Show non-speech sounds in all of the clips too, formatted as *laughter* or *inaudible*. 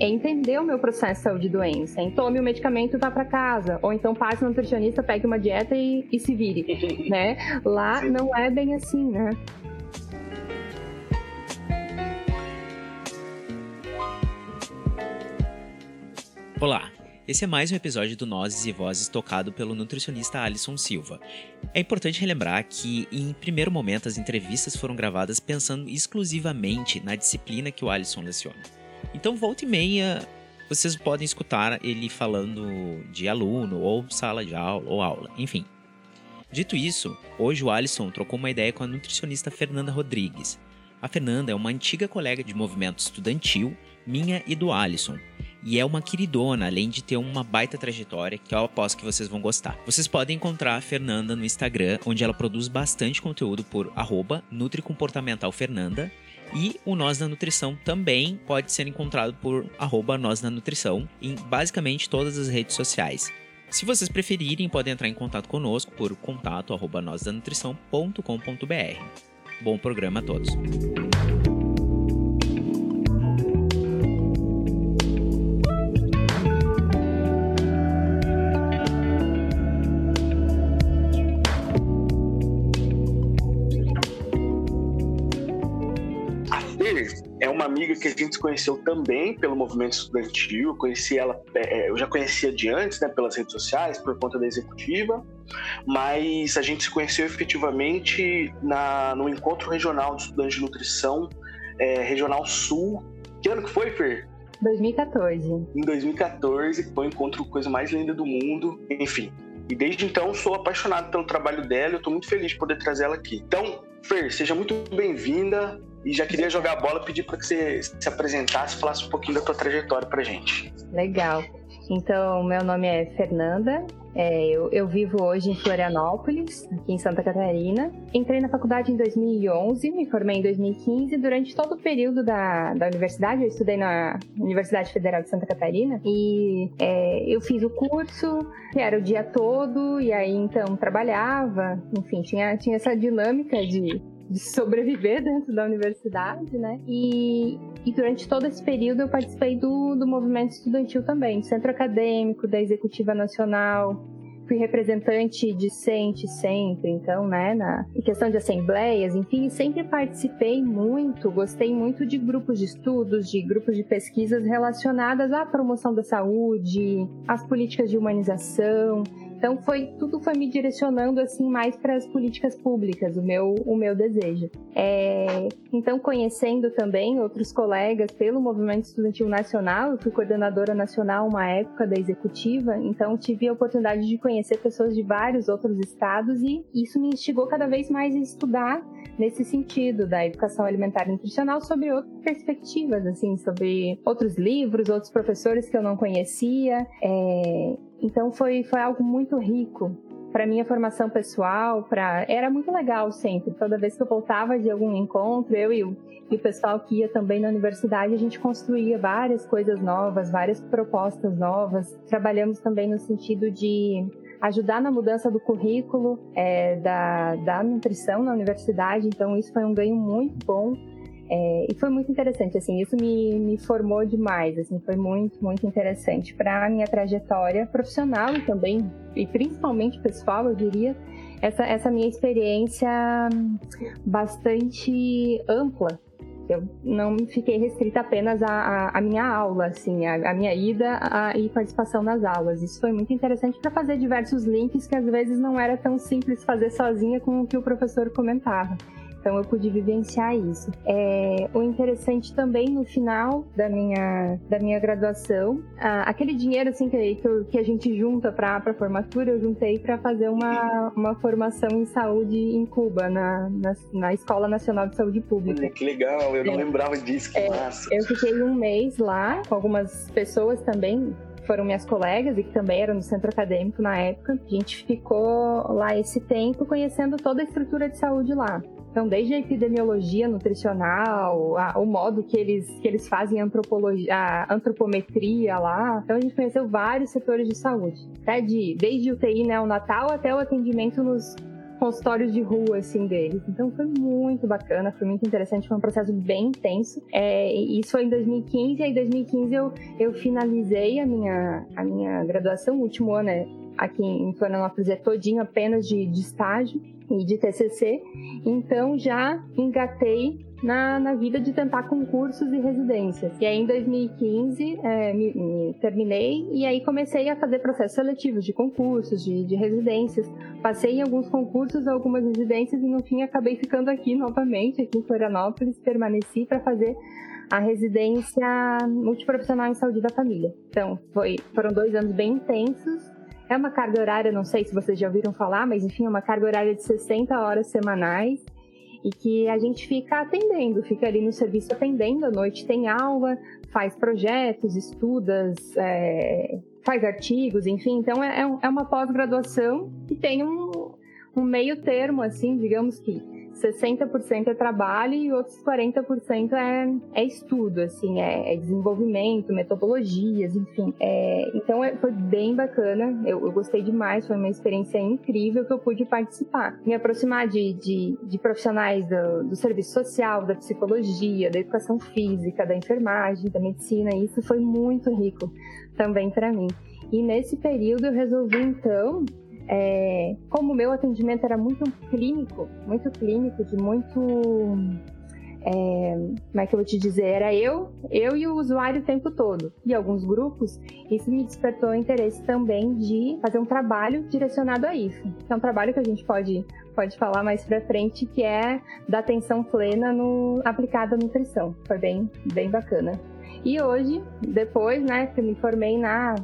é, entender o meu processo de saúde doença. Então, tome o medicamento e vá para casa. Ou então passe no nutricionista, pegue uma dieta e, e se vire, *laughs* né? Lá Sim. não é bem assim, né? Olá, esse é mais um episódio do Nozes e Vozes tocado pelo nutricionista Alisson Silva. É importante relembrar que, em primeiro momento, as entrevistas foram gravadas pensando exclusivamente na disciplina que o Alisson leciona. Então, volta e meia, vocês podem escutar ele falando de aluno, ou sala de aula, ou aula, enfim. Dito isso, hoje o Alisson trocou uma ideia com a nutricionista Fernanda Rodrigues. A Fernanda é uma antiga colega de movimento estudantil, minha e do Alisson, e é uma queridona, além de ter uma baita trajetória que eu aposto que vocês vão gostar. Vocês podem encontrar a Fernanda no Instagram, onde ela produz bastante conteúdo por arroba NutriComportamentalFernanda e o Nós da Nutrição também pode ser encontrado por arroba Nós da Nutrição em basicamente todas as redes sociais. Se vocês preferirem, podem entrar em contato conosco por contato arroba Bom programa a todos. Uma amiga que a gente se conheceu também pelo movimento estudantil. Eu conheci ela, é, é, eu já conhecia de antes, né, pelas redes sociais, por conta da executiva, mas a gente se conheceu efetivamente na, no encontro regional de estudantes de nutrição é, regional sul. Que ano que foi, Fer? 2014. Em 2014, foi o encontro coisa mais linda do mundo. Enfim, e desde então sou apaixonado pelo trabalho dela, eu estou muito feliz de poder trazer ela aqui. Então, Fer, seja muito bem-vinda. E já queria jogar a bola, pedir para que você se apresentasse, falasse um pouquinho da tua trajetória para gente. Legal. Então, meu nome é Fernanda, é, eu, eu, vivo hoje em Florianópolis, aqui em Santa Catarina. Entrei na faculdade em 2011, me formei em 2015. Durante todo o período da, da universidade, eu estudei na Universidade Federal de Santa Catarina e é, eu fiz o curso, era o dia todo, e aí então trabalhava, enfim, tinha, tinha essa dinâmica de de sobreviver *laughs* dentro da universidade, né? E, e durante todo esse período eu participei do, do movimento estudantil também, do centro acadêmico, da executiva nacional, fui representante discente sempre, então, né, na questão de assembleias, enfim, sempre participei muito, gostei muito de grupos de estudos, de grupos de pesquisas relacionadas à promoção da saúde, às políticas de humanização. Então foi tudo foi me direcionando assim mais para as políticas públicas, o meu o meu desejo. É, então conhecendo também outros colegas pelo movimento estudantil nacional, eu fui coordenadora nacional uma época da executiva, então tive a oportunidade de conhecer pessoas de vários outros estados e isso me instigou cada vez mais a estudar nesse sentido da educação alimentar e nutricional sobre outras perspectivas, assim, sobre outros livros, outros professores que eu não conhecia. É, então foi, foi algo muito rico para minha formação pessoal, para era muito legal sempre. Toda vez que eu voltava de algum encontro, eu e o, e o pessoal que ia também na universidade, a gente construía várias coisas novas, várias propostas novas. Trabalhamos também no sentido de ajudar na mudança do currículo é, da, da nutrição na universidade. Então isso foi um ganho muito bom é, e foi muito interessante, assim, isso me, me formou demais, assim, foi muito, muito interessante para a minha trajetória profissional e também, e principalmente pessoal, eu diria, essa, essa minha experiência bastante ampla. Eu não fiquei restrita apenas à, à minha aula, assim, a, a minha ida a, e participação nas aulas. Isso foi muito interessante para fazer diversos links que às vezes não era tão simples fazer sozinha com o que o professor comentava. Então eu pude vivenciar isso. É, o interessante também no final da minha, da minha graduação, ah, aquele dinheiro assim que, que, a gente junta para a formatura, eu juntei para fazer uma, uma formação em saúde em Cuba, na, na, na, Escola Nacional de Saúde Pública. Que legal, eu não é, lembrava disso, que é, massa. Eu fiquei um mês lá com algumas pessoas também foram minhas colegas e que também eram do centro acadêmico na época. A gente ficou lá esse tempo conhecendo toda a estrutura de saúde lá. Então, desde a epidemiologia nutricional, a, o modo que eles, que eles fazem antropologia, a antropometria lá. Então, a gente conheceu vários setores de saúde. Até de, desde o UTI neonatal até o atendimento nos consultórios de rua, assim, deles. Então foi muito bacana, foi muito interessante, foi um processo bem intenso. É, isso foi em 2015, e aí em 2015 eu, eu finalizei a minha, a minha graduação, o último ano é aqui em Florianópolis é todinho apenas de, de estágio e de TCC, então já engatei na, na vida de tentar concursos e residências. E aí em 2015 é, me, me, terminei e aí comecei a fazer processos seletivos de concursos, de, de residências. Passei em alguns concursos, algumas residências e no fim acabei ficando aqui novamente, aqui em Florianópolis, permaneci para fazer a residência multiprofissional em saúde da família. Então, foi, foram dois anos bem intensos, é uma carga horária, não sei se vocês já ouviram falar, mas enfim, é uma carga horária de 60 horas semanais e que a gente fica atendendo, fica ali no serviço atendendo, à noite tem aula, faz projetos, estuda, é, faz artigos, enfim. Então é, é, é uma pós-graduação que tem um, um meio termo, assim, digamos que 60% é trabalho e outros 40% é, é estudo, assim, é, é desenvolvimento, metodologias, enfim. É, então é, foi bem bacana, eu, eu, gostei demais, foi uma experiência incrível que eu pude participar. Me aproximar de, de, de profissionais do, do serviço social, da psicologia, da educação física, da enfermagem, da medicina, isso foi muito rico também para mim. E nesse período eu resolvi então é, como o meu atendimento era muito clínico, muito clínico, de muito. É, como é que eu vou te dizer? Era eu, eu e o usuário o tempo todo. E alguns grupos, isso me despertou o interesse também de fazer um trabalho direcionado a isso. É um trabalho que a gente pode, pode falar mais pra frente, que é da atenção plena no, aplicada à nutrição. Foi bem, bem bacana. E hoje, depois, né, que eu me formei na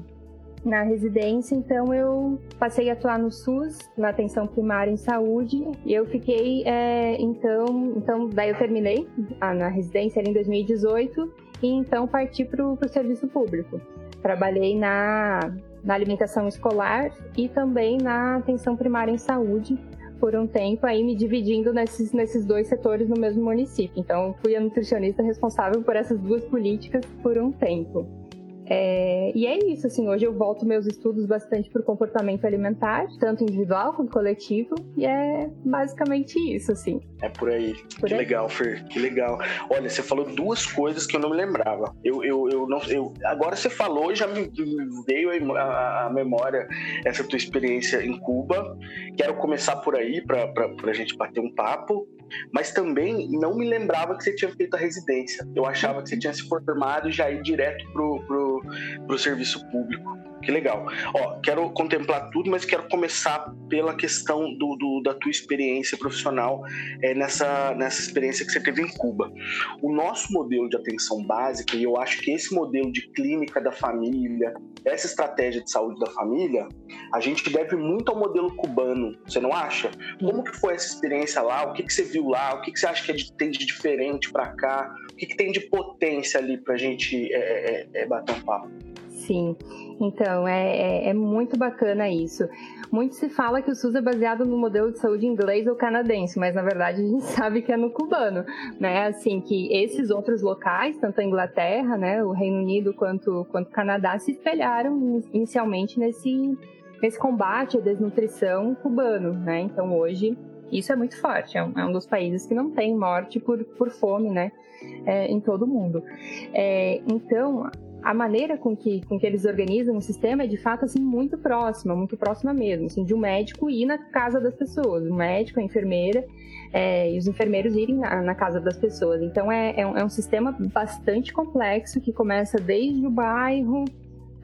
na residência, então eu passei a atuar no SUS, na atenção primária em saúde, e eu fiquei, é, então, então, daí eu terminei a, na residência em 2018, e então parti para o serviço público. Trabalhei na, na alimentação escolar e também na atenção primária em saúde, por um tempo aí me dividindo nesses, nesses dois setores no mesmo município. Então, fui a nutricionista responsável por essas duas políticas por um tempo. É, e é isso, assim, hoje eu volto meus estudos bastante para o comportamento alimentar, tanto individual quanto coletivo, e é basicamente isso, assim. É por aí. Por que aí. legal, Fer, que legal. Olha, você falou duas coisas que eu não me lembrava. Eu, eu, eu não, eu, agora você falou e já me veio a, a, memória essa tua experiência em Cuba. Quero começar por aí para a gente bater um papo mas também não me lembrava que você tinha feito a residência. Eu achava que você tinha se formado e já ir direto pro, pro, pro serviço público. Que legal. Ó, quero contemplar tudo, mas quero começar pela questão do, do da tua experiência profissional é, nessa, nessa experiência que você teve em Cuba. O nosso modelo de atenção básica, e eu acho que esse modelo de clínica da família, essa estratégia de saúde da família, a gente deve muito ao modelo cubano, você não acha? Como que foi essa experiência lá? O que, que você viu lá? O que, que você acha que é tem de diferente para cá? O que, que tem de potência ali para a gente é, é, bater um papo? Sim, então é, é, é, muito bacana isso. Muito se fala que o SUS é baseado no modelo de saúde inglês ou canadense, mas na verdade a gente *laughs* sabe que é no cubano, né? Assim, que esses outros locais, tanto a Inglaterra, né, o Reino Unido quanto, quanto o Canadá, se espelharam inicialmente nesse, nesse combate à desnutrição cubano, né? Então hoje isso é muito forte, é um, é um dos países que não tem morte por, por fome, né? É, em todo o mundo. É, então, a maneira com que, com que eles organizam o sistema é de fato assim muito próxima, muito próxima mesmo, assim, de um médico ir na casa das pessoas, o médico, a enfermeira é, e os enfermeiros irem na, na, casa das pessoas. Então é, é, um, é um sistema bastante complexo que começa desde o bairro,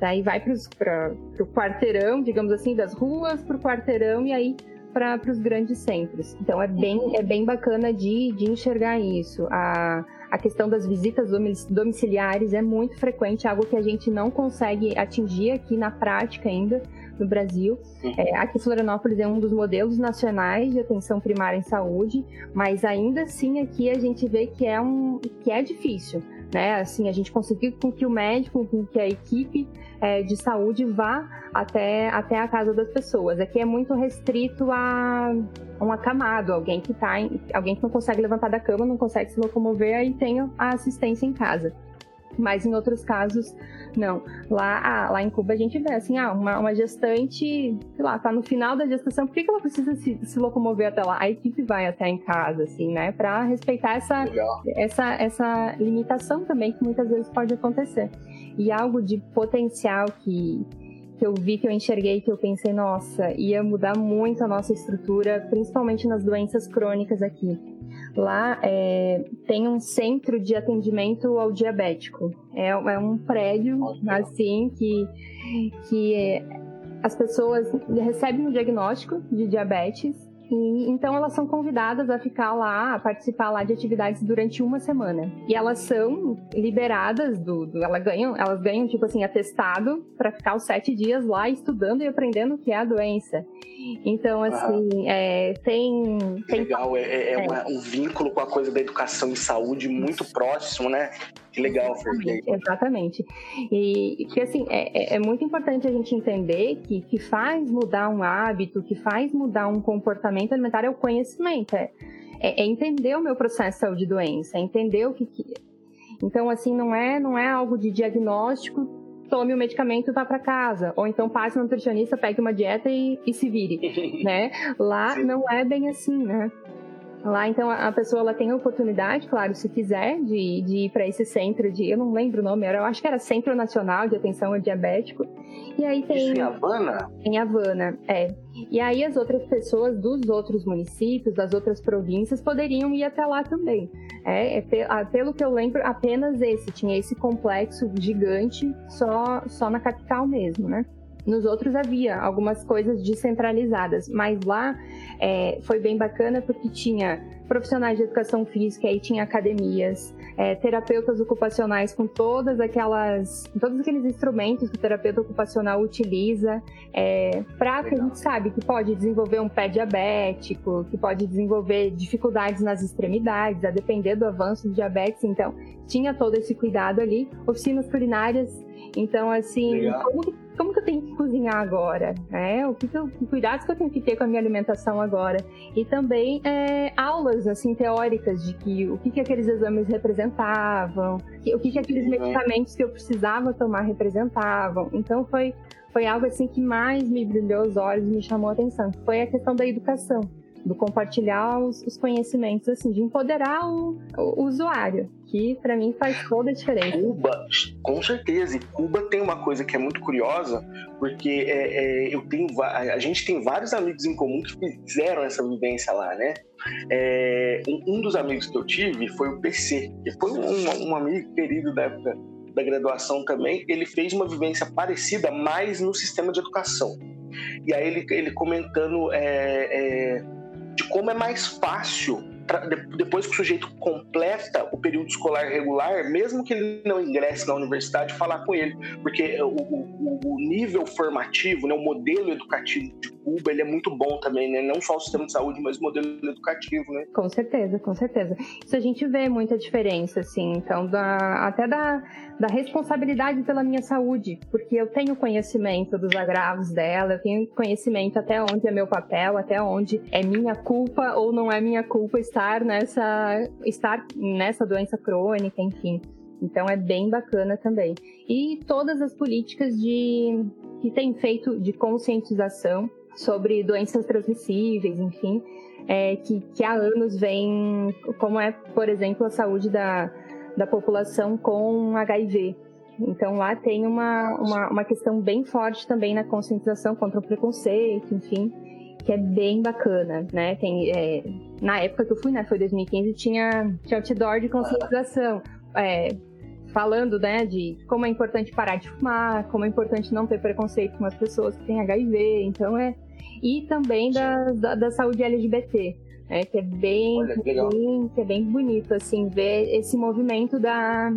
daí vai para o quarteirão, digamos assim, das ruas para o quarteirão e aí para os grandes centros. Então é bem, é bem bacana de, de enxergar isso. A, a questão das visitas domiciliares é muito frequente, algo que a gente não consegue atingir aqui na prática ainda no Brasil. É, aqui Florianópolis é um dos modelos nacionais de atenção primária em saúde, mas ainda assim aqui a gente vê que é um que é difícil, né? Assim a gente conseguir com que o médico, com que a equipe é, de saúde vá até, até a casa das pessoas. Aqui é muito restrito a um acamado, alguém que tá em, alguém que não consegue levantar da cama, não consegue se locomover, aí tem a assistência em casa. mas em outros casos não. Lá, ah, lá em Cuba a gente vê assim, ah, uma, uma gestante, sei lá, tá no final da gestação, por que, que ela precisa se, se locomover até lá? A equipe vai até em casa, assim, né? Para respeitar essa, essa, essa limitação também que muitas vezes pode acontecer. E algo de potencial que, que eu vi, que eu enxerguei, que eu pensei, nossa, ia mudar muito a nossa estrutura, principalmente nas doenças crônicas aqui. Lá é, tem um centro de atendimento ao diabético. É, é um prédio, assim, que, que é, as pessoas recebem um diagnóstico de diabetes e, então elas são convidadas a ficar lá, a participar lá de atividades durante uma semana. E elas são liberadas do, do elas ganham, elas ganham tipo assim atestado para ficar os sete dias lá estudando e aprendendo o que é a doença. Então assim ah, é, tem, tem, legal, é, é, é uma, um vínculo com a coisa da educação e saúde muito próximo, né? Que legal, Exatamente. exatamente. E que assim, é, é, é, muito importante a gente entender que que faz mudar um hábito, que faz mudar um comportamento alimentar é o conhecimento, é, é, é entender o meu processo de saúde e doença, é entender o que, que... Então, assim, não é, não é algo de diagnóstico, tome o medicamento e vá para casa. Ou então passe no nutricionista, pegue uma dieta e, e se vire, *laughs* né? Lá Sim. não é bem assim, né? Lá, então, a pessoa ela tem a oportunidade, claro, se quiser, de, de ir para esse centro de. Eu não lembro o nome, eu acho que era Centro Nacional de Atenção ao Diabético. E aí tem. Isso em Havana? Em Havana, é. E aí as outras pessoas dos outros municípios, das outras províncias, poderiam ir até lá também. É, é, pelo que eu lembro, apenas esse, tinha esse complexo gigante só, só na capital mesmo, né? Nos outros havia algumas coisas descentralizadas, mas lá é, foi bem bacana porque tinha profissionais de educação física, aí tinha academias, é, terapeutas ocupacionais com todas aquelas, todos aqueles instrumentos que o terapeuta ocupacional utiliza, é, para que a gente sabe que pode desenvolver um pé diabético, que pode desenvolver dificuldades nas extremidades, a depender do avanço do diabetes. Então, tinha todo esse cuidado ali. Oficinas culinárias então, assim, como que, como que, eu tenho que cozinhar agora? É, o que, que eu, cuidados que eu tenho que ter com a minha alimentação agora? E também é, aulas, assim, teóricas de que o que, que aqueles exames representavam, o que, que aqueles medicamentos que eu precisava tomar representavam. Então, foi, foi algo, assim, que mais me brilhou os olhos, me chamou a atenção. Foi a questão da educação do compartilhar os, os, conhecimentos, assim, de empoderar o, o usuário, que para mim faz toda a diferença. Cuba, com certeza, e Cuba tem uma coisa que é muito curiosa, porque é, é, eu tenho, a gente tem vários amigos em comum que fizeram essa vivência lá, né? É, um, dos amigos que eu tive foi o PC, que foi um, um amigo querido da época da graduação também, ele fez uma vivência parecida, mas no sistema de educação. E aí ele, ele comentando é, é, de como é mais fácil depois que o sujeito completa o período escolar regular, mesmo que ele não ingresse na universidade, falar com ele, porque o, o, o nível formativo, né, o modelo educativo de Cuba, ele é muito bom também, né? Não só o sistema de saúde, mas o modelo educativo, né? Com certeza, com certeza. Isso a gente vê muita diferença, assim, então, da, até da, da responsabilidade pela minha saúde, porque eu tenho conhecimento dos agravos dela, eu tenho conhecimento até onde é meu papel, até onde é minha culpa ou não é minha culpa estar nessa, estar nessa doença crônica, enfim. Então é bem bacana também. E todas as políticas de que tem feito de conscientização sobre doenças transmissíveis, enfim, é, que, que há anos vem, como é, por exemplo, a saúde da, da população com HIV. Então lá tem uma, uma, uma questão bem forte também na conscientização contra o preconceito, enfim, que é bem bacana, né? Tem, é, na época que eu fui, né, foi 2015, tinha, tinha outdoor de conscientização, é, falando, né, de como é importante parar de fumar, como é importante não ter preconceito com as pessoas que têm HIV, então é... E também da, da, da saúde LGBT, né, que é bem, Olha, bem, que é bem bonito, assim, ver esse movimento da,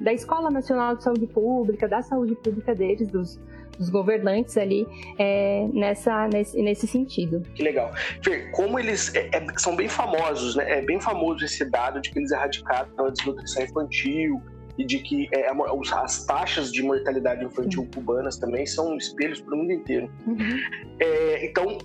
da Escola Nacional de Saúde Pública, da saúde pública deles, dos, dos governantes ali é, nessa, nesse, nesse sentido. Que legal. Fer, como eles é, é, são bem famosos, né? É bem famoso esse dado de que eles erradicaram a desnutrição infantil, e de que é, as taxas de mortalidade infantil cubanas também são espelhos para o mundo inteiro. Uhum. É, então,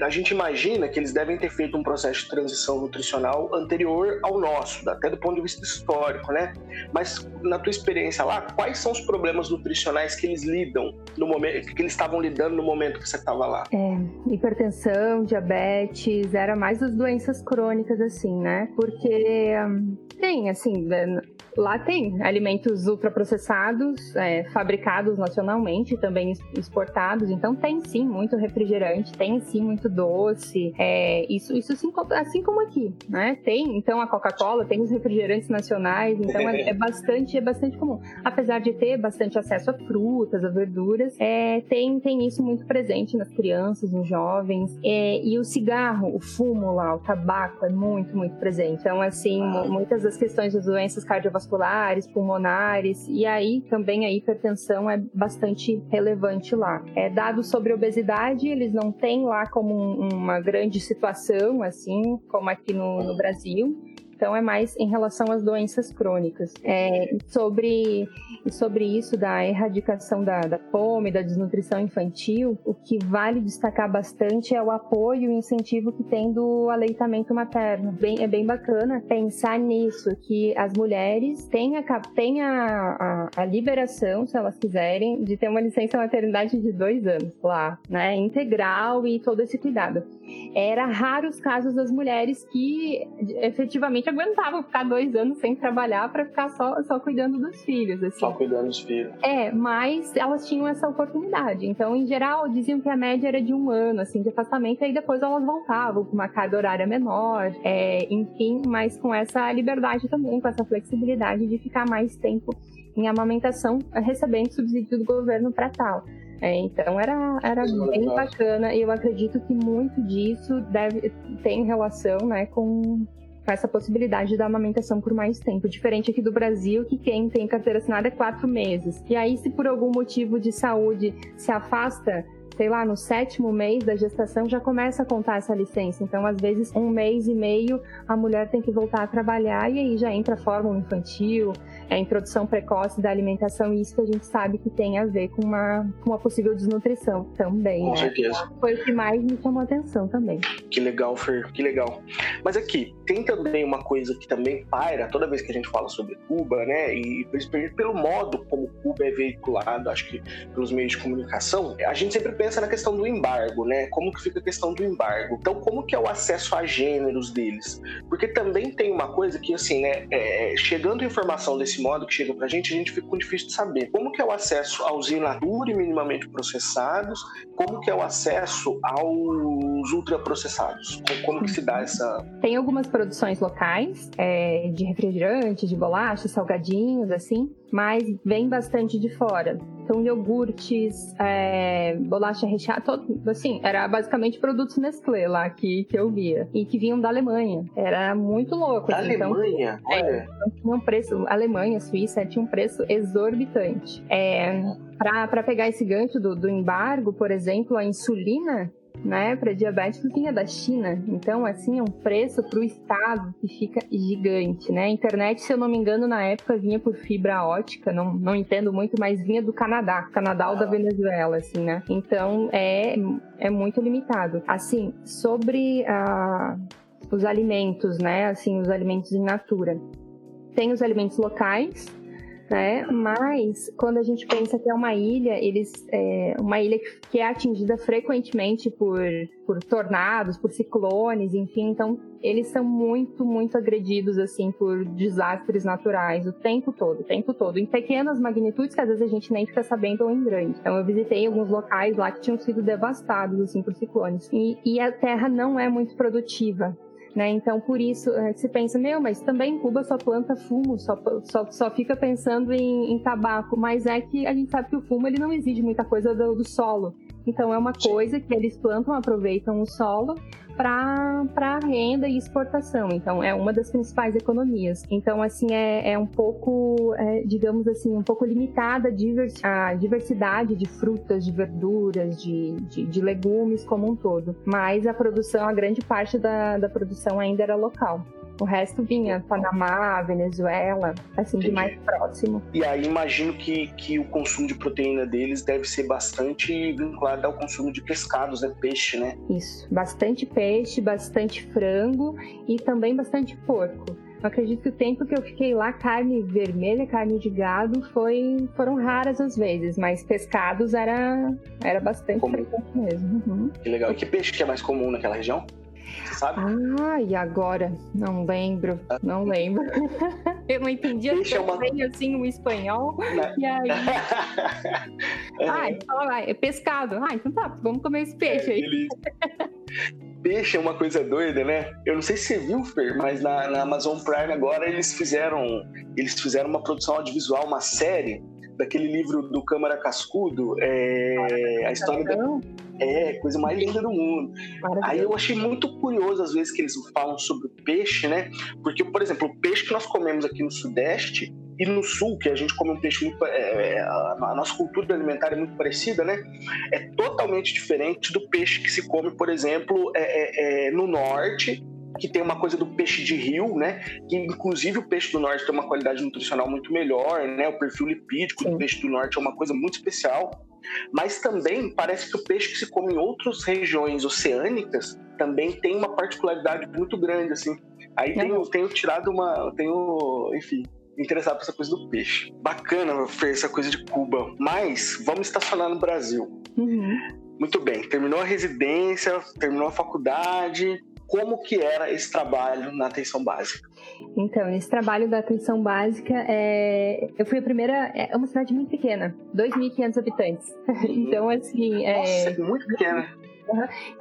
a gente imagina que eles devem ter feito um processo de transição nutricional anterior ao nosso, até do ponto de vista histórico, né? Mas na tua experiência lá, quais são os problemas nutricionais que eles lidam no momento que eles estavam lidando no momento que você estava lá? É, hipertensão, diabetes, era mais as doenças crônicas assim, né? Porque hum, tem, assim, né, lá tem alimentos ultraprocessados, é, fabricados nacionalmente, também exportados, então tem sim muito refrigerante, tem sim muito doce, é, isso, isso assim, assim como aqui, né? Tem, então a Coca-Cola tem os refrigerantes nacionais, então é, é, bastante, é bastante comum. Apesar de ter bastante acesso a frutas, a verduras, é, tem, tem isso muito presente nas crianças, nos jovens, é, e o cigarro, o fumo lá, o tabaco é muito, muito presente. Então, assim, muitas das questões das doenças cardiovasculares, pulmonares, e aí também a hipertensão é bastante relevante lá. É, dados sobre obesidade, eles não têm lá como um, uma grande situação, assim, como aqui no, no Brasil. Então é mais em relação às doenças crônicas. É, sobre, sobre isso da erradicação da, da fome, da desnutrição infantil, o que vale destacar bastante é o apoio e o incentivo que tem do aleitamento materno. Bem, é bem bacana pensar nisso, que as mulheres têm, a, têm a, a, a liberação, se elas quiserem, de ter uma licença maternidade de dois anos lá, né? Integral e todo esse cuidado. Era raro os casos das mulheres que efetivamente aguentavam ficar dois anos sem trabalhar para ficar só, só cuidando dos filhos. Assim. Só cuidando dos filhos. É, mas elas tinham essa oportunidade. Então, em geral, diziam que a média era de um ano assim, de afastamento, e aí depois elas voltavam com uma carga horária menor, é, enfim, mas com essa liberdade também, com essa flexibilidade de ficar mais tempo em amamentação, recebendo subsídio do governo para tal. É, então era, era bem bacana e eu acredito que muito disso deve tem relação né, com, com essa possibilidade da amamentação por mais tempo. Diferente aqui do Brasil, que quem tem carteira assinada é quatro meses. E aí, se por algum motivo de saúde se afasta sei lá, no sétimo mês da gestação já começa a contar essa licença. Então, às vezes, um mês e meio a mulher tem que voltar a trabalhar e aí já entra a fórmula infantil, a introdução precoce da alimentação, e isso que a gente sabe que tem a ver com uma, com uma possível desnutrição também. Com né? certeza. Foi o que mais me chamou a atenção também. Que legal, Fer, que legal. Mas aqui, tem também uma coisa que também paira toda vez que a gente fala sobre Cuba, né? E pelo modo como Cuba é veiculado, acho que pelos meios de comunicação, a gente sempre pensa na questão do embargo, né? Como que fica a questão do embargo? Então, como que é o acesso a gêneros deles? Porque também tem uma coisa que, assim, né? É, chegando informação desse modo que chega pra gente, a gente fica com difícil de saber. Como que é o acesso aos in natura minimamente processados? Como que é o acesso aos ultraprocessados? Como que se dá essa... Tem algumas produções locais é, de refrigerantes, de bolachas, salgadinhos, assim, mas vem bastante de fora. Então, iogurtes, é, bolacha recheada, todo, assim, era basicamente produtos Nestlé lá que, que eu via. E que vinham da Alemanha. Era muito louco. Da assim, então, Alemanha? Então, Olha. É, então tinha um preço, Alemanha, Suíça, tinha um preço exorbitante. É, para pegar esse gancho do, do embargo, por exemplo, a insulina né, para diabéticos vinha da China. Então, assim, é um preço para o Estado que fica gigante, né? A internet, se eu não me engano, na época vinha por fibra ótica, não, não entendo muito, mas vinha do Canadá, Canadá ou da Venezuela, assim, né? Então, é, é muito limitado. Assim, sobre uh, os alimentos, né, assim, os alimentos in natura. Tem os alimentos locais, né? Mas quando a gente pensa que é uma ilha, eles é uma ilha que é atingida frequentemente por, por tornados, por ciclones, enfim, então eles são muito, muito agredidos assim por desastres naturais o tempo todo, o tempo todo, em pequenas magnitudes que às vezes a gente nem fica sabendo ou em grande. Então eu visitei alguns locais lá que tinham sido devastados assim por ciclones e, e a terra não é muito produtiva. Né? Então, por isso, é, se pensa, meu, mas também Cuba só planta fumo, só, só, só fica pensando em, em, tabaco, mas é que a gente sabe que o fumo ele não exige muita coisa do, do solo. Então, é uma coisa que eles plantam, aproveitam o solo para renda e exportação. Então, é uma das principais economias. Então, assim, é, é um pouco, é, digamos assim, um pouco limitada a diversidade de frutas, de verduras, de, de, de, legumes como um todo. Mas a produção, a grande parte da, da produção ainda era local. O resto vinha Panamá, Venezuela, assim, Entendi. de mais próximo. E aí imagino que, que o consumo de proteína deles deve ser bastante vinculado ao consumo de pescados, né? Peixe, né? Isso. Bastante peixe, bastante frango e também bastante porco. Eu acredito que o tempo que eu fiquei lá, carne vermelha, carne de gado, foi, foram raras as vezes, mas pescados era, era bastante comum. frequente mesmo. Uhum. Que legal. E que peixe que é mais comum naquela região? Sabe? Ah, e agora? Não lembro, não lembro. *laughs* eu não entendi Peixe é uma... bem assim o espanhol. Não. Né? E aí. *laughs* ah, então, é pescado. Ah, então tá, vamos comer esse peixe é, aí. peixe é uma coisa doida, né? Eu não sei se você viu, Fer, mas na, na, Amazon Prime agora eles fizeram eles fizeram uma produção audiovisual, uma série daquele livro do Câmara Cascudo, é, a história da, é coisa mais linda do mundo. Aí eu achei muito curioso às vezes que eles falam sobre o peixe, né? Porque, por exemplo, o peixe que nós comemos aqui no Sudeste e no sul, que a gente come um peixe muito. É, a nossa cultura alimentar é muito parecida, né? É totalmente diferente do peixe que se come, por exemplo, é, é, é, no norte, que tem uma coisa do peixe de rio, né? Que inclusive o peixe do norte tem uma qualidade nutricional muito melhor, né? O perfil lipídico Sim. do peixe do norte é uma coisa muito especial. Mas também parece que o peixe que se come em outras regiões oceânicas também tem uma particularidade muito grande, assim. Aí tenho, tenho tirado uma. Tenho, enfim, interessado por essa coisa do peixe. Bacana, Fer, essa coisa de Cuba. Mas vamos estacionar no Brasil. Uhum. Muito bem, terminou a residência, terminou a faculdade. Como que era esse trabalho na atenção básica? Então, esse trabalho da atenção básica, é... eu fui a primeira. É uma cidade muito pequena, 2.500 habitantes. *laughs* então, assim. É... Nossa, muito pequena.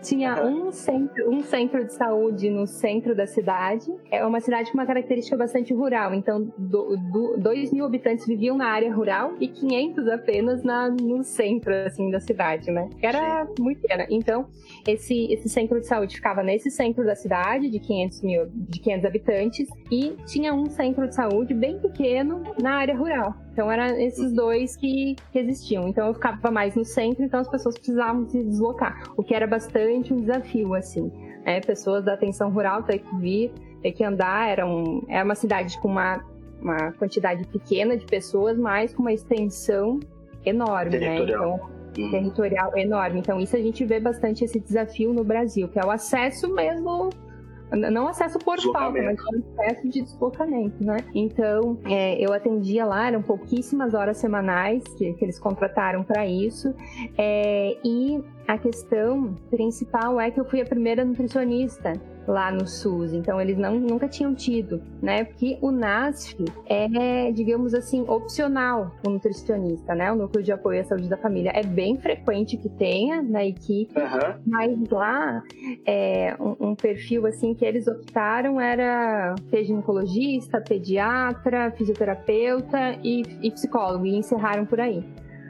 Tinha um centro, um centro de saúde no centro da cidade. É uma cidade com uma característica bastante rural. Então, 2 mil habitantes viviam na área rural e 500 apenas na, no centro assim, da cidade, né? Era Sim. muito pequena. Então, esse, esse centro de saúde ficava nesse centro da cidade, de 500, mil, de 500 habitantes, e tinha um centro de saúde bem pequeno na área rural. Então eram esses uhum. dois que, que existiam. Então eu ficava mais no centro, então as pessoas precisavam se deslocar, o que era bastante um desafio, assim. É, pessoas da atenção rural ter que vir, ter que andar, era, um, era uma cidade com uma, uma quantidade pequena de pessoas, mas com uma extensão enorme, né? Então, uhum. territorial enorme. Então, isso a gente vê bastante esse desafio no Brasil, que é o acesso mesmo não acesso por falta, mas acesso de deslocamento, né? Então, é, eu atendia lá, eram pouquíssimas horas semanais que, que eles contrataram para isso. É, e a questão principal é que eu fui a primeira nutricionista lá no SUS, então eles não, nunca tinham tido, né? Porque o NASF é, digamos assim, opcional o nutricionista, né? O núcleo de apoio à saúde da família é bem frequente que tenha na equipe, uhum. mas lá é, um, um, perfil assim que eles optaram era ginecologista, pediatra, fisioterapeuta e, e psicólogo e encerraram por aí.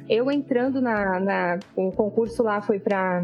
Eu entrando na, na o concurso lá foi para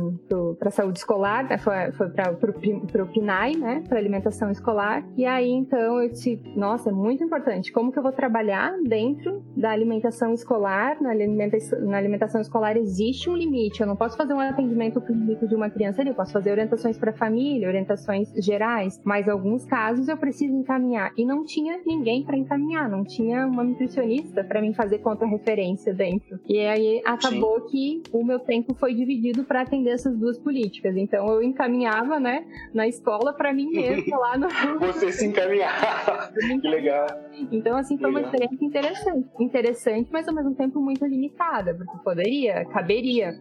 para saúde escolar, né? foi, foi para o PNAE, né, para alimentação escolar. E aí então eu disse, nossa, é muito importante. Como que eu vou trabalhar dentro da alimentação escolar? Na alimentação, na alimentação escolar existe um limite. Eu não posso fazer um atendimento clínico de uma criança ali. Eu posso fazer orientações para família, orientações gerais. Mas alguns casos eu preciso encaminhar e não tinha ninguém para encaminhar. Não tinha uma nutricionista para mim fazer contra-referência dentro. E aí acabou Sim. que o meu tempo foi dividido para atender essas duas políticas. Então eu encaminhava, né, na escola para mim mesma lá no. *laughs* Você se encaminhava. *laughs* que legal. Então, assim, foi legal. uma experiência interessante. Interessante, mas ao mesmo tempo muito limitada, porque poderia, caberia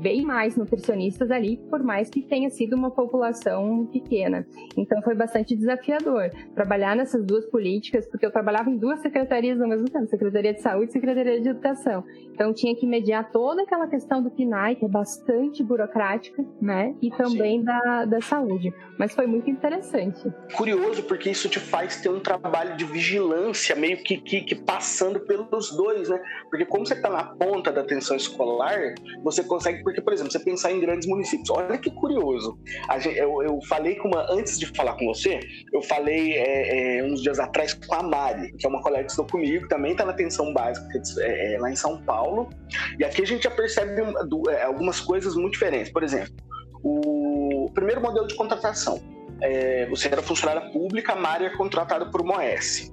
bem mais nutricionistas ali, por mais que tenha sido uma população pequena. Então foi bastante desafiador trabalhar nessas duas políticas, porque eu trabalhava em duas secretarias ao mesmo tempo, Secretaria de Saúde e Secretaria de Educação. Então tinha que mediar toda aquela questão do PNAE, que é bastante burocrática, né? E também da, da saúde. Mas foi muito interessante. Curioso, porque isso te faz ter um trabalho de vigilância, meio que, que, que passando pelos dois, né? Porque como você está na ponta da atenção escolar, você consegue, porque, por exemplo, você pensar em grandes municípios. Olha que curioso. Gente, eu, eu falei com uma, antes de falar com você, eu falei é, é, uns dias atrás com a Mari, que é uma colega que estudou comigo, também está na atenção básica é, é, lá em São Paulo. E aqui a gente já percebe é, algumas coisas muito diferentes. Por exemplo, o primeiro modelo de contratação. é, você era funcionária pública, a Mari é contratada por uma OS.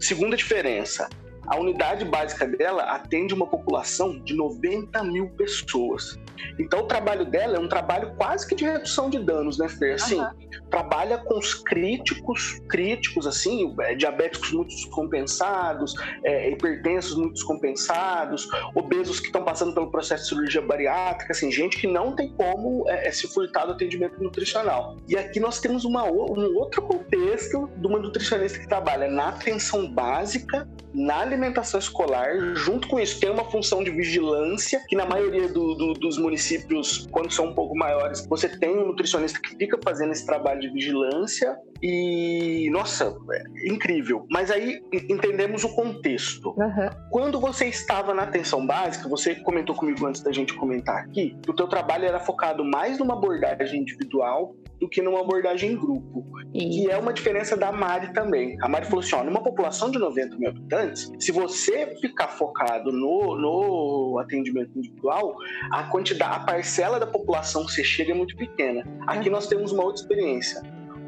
Segunda diferença, a unidade básica dela atende uma população de 90 mil pessoas. Então, o trabalho dela é um trabalho quase que de redução de danos, né, Fer? Assim, uhum. trabalha com os críticos, críticos, assim, é, diabéticos muito descompensados, é, hipertensos muito descompensados, obesos que estão passando pelo processo de cirurgia bariátrica, assim, gente que não tem como é, é se furtar do atendimento nutricional. E aqui nós temos uma, um outro contexto de uma nutricionista que trabalha na atenção básica, na alimentação escolar, junto com isso tem uma função de vigilância, que na maioria do, do, dos municípios, quando são um pouco maiores, você tem um nutricionista que fica fazendo esse trabalho de vigilância e, nossa, é incrível. Mas aí entendemos o contexto. Uhum. Quando você estava na atenção básica, você comentou comigo antes da gente comentar aqui, que o teu trabalho era focado mais numa abordagem individual do que numa abordagem em grupo. E é uma diferença da Mari também. A Mari falou assim: ó, numa população de 90 mil habitantes, se você ficar focado no, no atendimento individual, a quantidade, a parcela da população que você chega é muito pequena. Aqui nós temos uma outra experiência.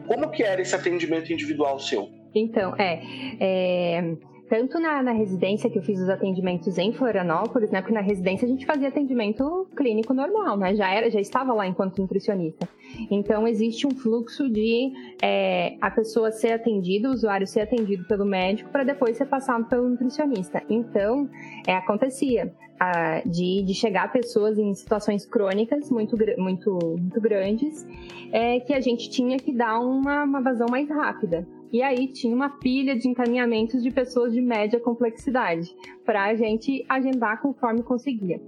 Como que era esse atendimento individual seu? Então, é, é tanto na, na, residência que eu fiz os atendimentos em Florianópolis, né? Porque na residência a gente fazia atendimento clínico normal, né? Já era, já estava lá enquanto nutricionista. Então existe um fluxo de é, a pessoa ser atendida, o usuário ser atendido pelo médico para depois ser passado pelo nutricionista. Então é, acontecia a, de, de chegar pessoas em situações crônicas muito, muito, muito grandes, é, que a gente tinha que dar uma, uma vazão mais rápida. E aí tinha uma pilha de encaminhamentos de pessoas de média complexidade para a gente agendar conforme conseguia.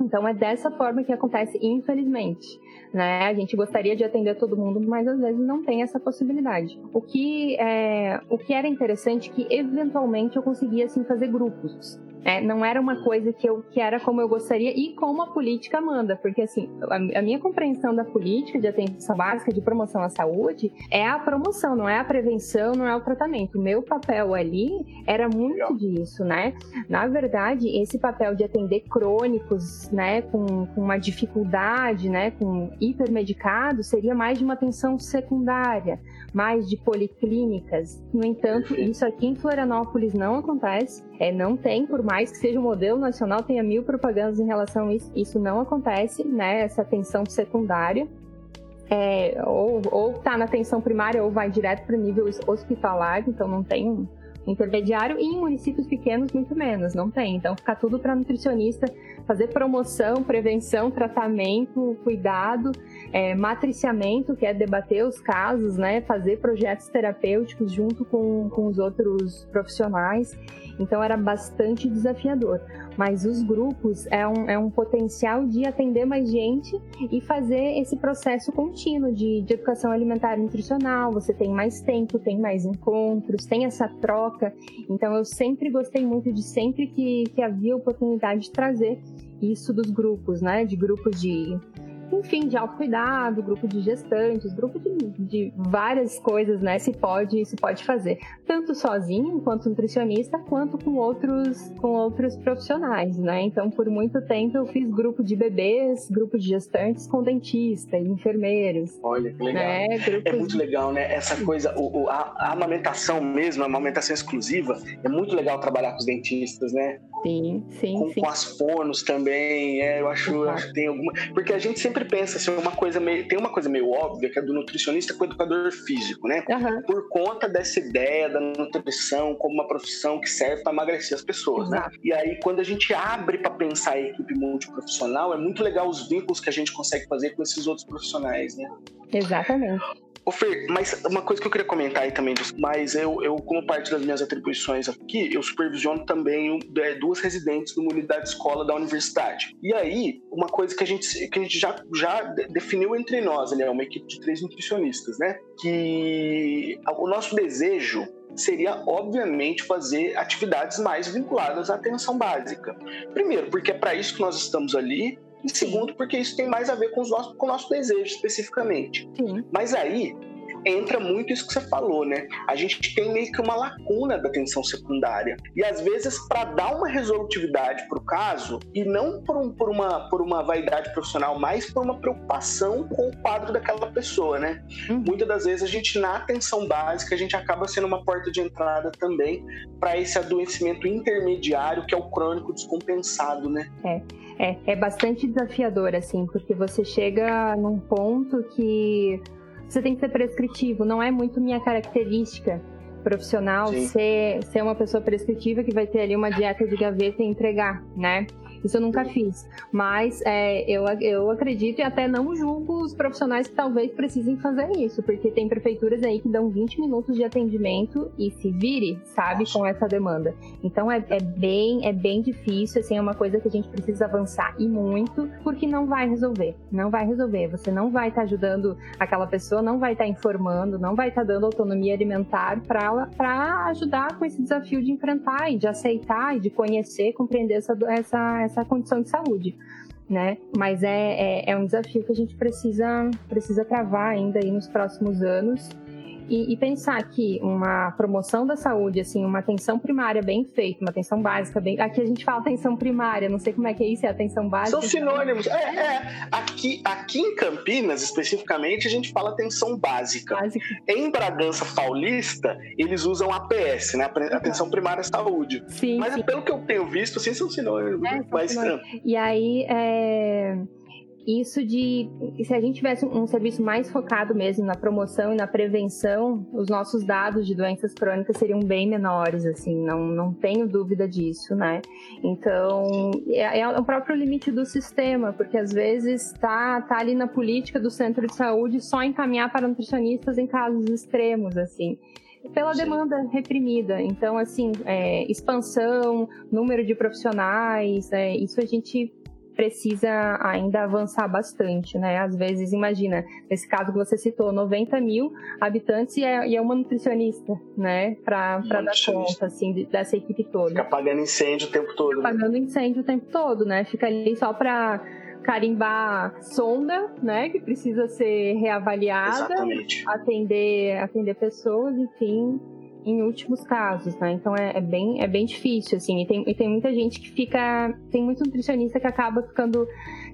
Então é dessa forma que acontece, infelizmente. Né? A gente gostaria de atender todo mundo, mas às vezes não tem essa possibilidade. O que, é, o que era interessante é que eventualmente eu conseguia assim, fazer grupos. É, não era uma coisa que, eu, que era como eu gostaria e como a política manda, porque assim, a, a, minha compreensão da política de atenção básica de promoção à saúde é a promoção, não é a prevenção, não é o tratamento. O meu papel ali era muito disso, né? Na verdade, esse papel de atender crônicos, né, com, com uma dificuldade, né, com hipermedicado, seria mais de uma atenção secundária, mais de policlínicas. No entanto, isso aqui em Florianópolis não acontece, é, não tem por mais mais que seja um modelo nacional, tenha mil propagandas em relação a isso. Isso não acontece, né? Essa atenção secundária. É, ou, ou tá na atenção primária ou vai direto para o nível hospitalar, então não tem um intermediário, e em municípios pequenos, muito menos, não tem. Então fica tudo para nutricionista fazer promoção, prevenção, tratamento, cuidado, é, matriciamento, que é debater os casos, né? Fazer projetos terapêuticos junto com, com os outros profissionais. Então era bastante desafiador. Mas os grupos é um, é um potencial de atender mais gente e fazer esse processo contínuo de, de educação alimentar e nutricional. Você tem mais tempo, tem mais encontros, tem essa troca. Então eu sempre gostei muito de sempre que, que havia oportunidade de trazer isso dos grupos, né? De grupos de enfim, de autocuidado, grupo de gestantes, grupo de, de várias coisas, né? Se pode, se pode fazer. Tanto sozinho, enquanto nutricionista, quanto com outros, com outros profissionais, né? Então, por muito tempo eu fiz grupo de bebês, grupo de gestantes com dentista e enfermeiros. Olha, que legal. Né? É muito legal, né? Essa coisa, o, o a, a, amamentação mesmo, a amamentação exclusiva, é muito legal trabalhar com os dentistas, né? Sim, sim, com, sim. Com as fonos também, é, eu acho, eu acho que tem alguma... Porque a gente sempre pensa assim, uma coisa meio. Tem uma coisa meio óbvia que é do nutricionista com o educador físico, né? Uhum. Por conta dessa ideia da nutrição como uma profissão que serve para emagrecer as pessoas, né? Exato. né? E aí, quando a gente abre para pensar a equipe multiprofissional, é muito legal os vínculos que a gente consegue fazer com esses outros profissionais, né? Exatamente. Ô Fer, mas uma coisa que eu queria comentar aí também, mas eu, eu como parte das minhas atribuições aqui, eu supervisiono também é, duas residentes numa unidade escola da universidade. E aí, uma coisa que a gente, que a gente já, já definiu entre nós, né, uma equipe de três nutricionistas, né, que o nosso desejo seria, obviamente, fazer atividades mais vinculadas à atenção básica. Primeiro, porque é para isso que nós estamos ali, e segundo, porque isso tem mais a ver com, os nossos, com o nosso desejo especificamente. Sim. Mas aí, entra muito isso que você falou, né? A gente tem meio que uma lacuna da atenção secundária. E às vezes, para dar uma resolutividade para o caso, e não por, um, por, uma, por uma vaidade profissional, mas por uma preocupação com o quadro daquela pessoa, né? Uhum. Muitas das vezes a gente, na atenção básica, a gente acaba sendo uma porta de entrada também para esse adoecimento intermediário que é o crônico descompensado, né? É. É, é bastante desafiador, assim, porque você chega num ponto que você tem que ser prescritivo, não é muito minha característica profissional ser, ser uma pessoa prescritiva que vai ter ali uma dieta de gaveta e entregar, né? Isso eu nunca fiz. Mas é, eu, eu acredito e até não julgo os profissionais que talvez precisem fazer isso, porque tem prefeituras aí que dão 20 minutos de atendimento e se vire, sabe, com essa demanda. Então é, é bem, é bem difícil, assim, é uma coisa que a gente precisa avançar e muito, porque não vai resolver. Não vai resolver. Você não vai estar tá ajudando aquela pessoa, não vai estar tá informando, não vai estar tá dando autonomia alimentar para ajudar com esse desafio de enfrentar e de aceitar e de conhecer, compreender essa, essa, essa condição de saúde. Né? Mas é, é, é um desafio que a gente precisa, precisa travar ainda aí nos próximos anos e, e, pensar que uma promoção da saúde, assim, uma atenção primária bem feita, uma atenção básica bem. Aqui a gente fala atenção primária, não sei como é que é isso, é atenção básica. São sinônimos. É, é. Aqui, aqui em Campinas, especificamente, a gente fala atenção básica. básica. Em Bragança Paulista, eles usam APS, né? Atenção primária saúde. Sim. Mas sim. pelo que eu tenho visto, assim, são sinônimos. É, são mas, sinônimos. E aí, é isso de se a gente tivesse um serviço mais focado mesmo na promoção e na prevenção, os nossos dados de doenças crônicas seriam bem menores, assim, não, não tenho dúvida disso, né? Então, é, é o próprio limite do sistema, porque às vezes tá, tá ali na política do centro de saúde só encaminhar para nutricionistas em casos extremos, assim pela demanda reprimida. Então, assim, é, expansão, número de profissionais, é, isso a gente precisa ainda avançar bastante, né? Às vezes, imagina, nesse caso que você citou, 90 mil habitantes e é, e é uma nutricionista, né? Para dar conta, assim, dessa equipe toda. Fica apagando incêndio o tempo todo. Fica né? apagando incêndio o tempo todo, né? Fica ali só para carimbar sonda, né, que precisa ser reavaliada, Exatamente. atender, atender pessoas, enfim, em últimos casos, né? Então é, é, bem, é bem difícil, assim. E tem, e tem muita gente que fica. Tem muito nutricionista que acaba ficando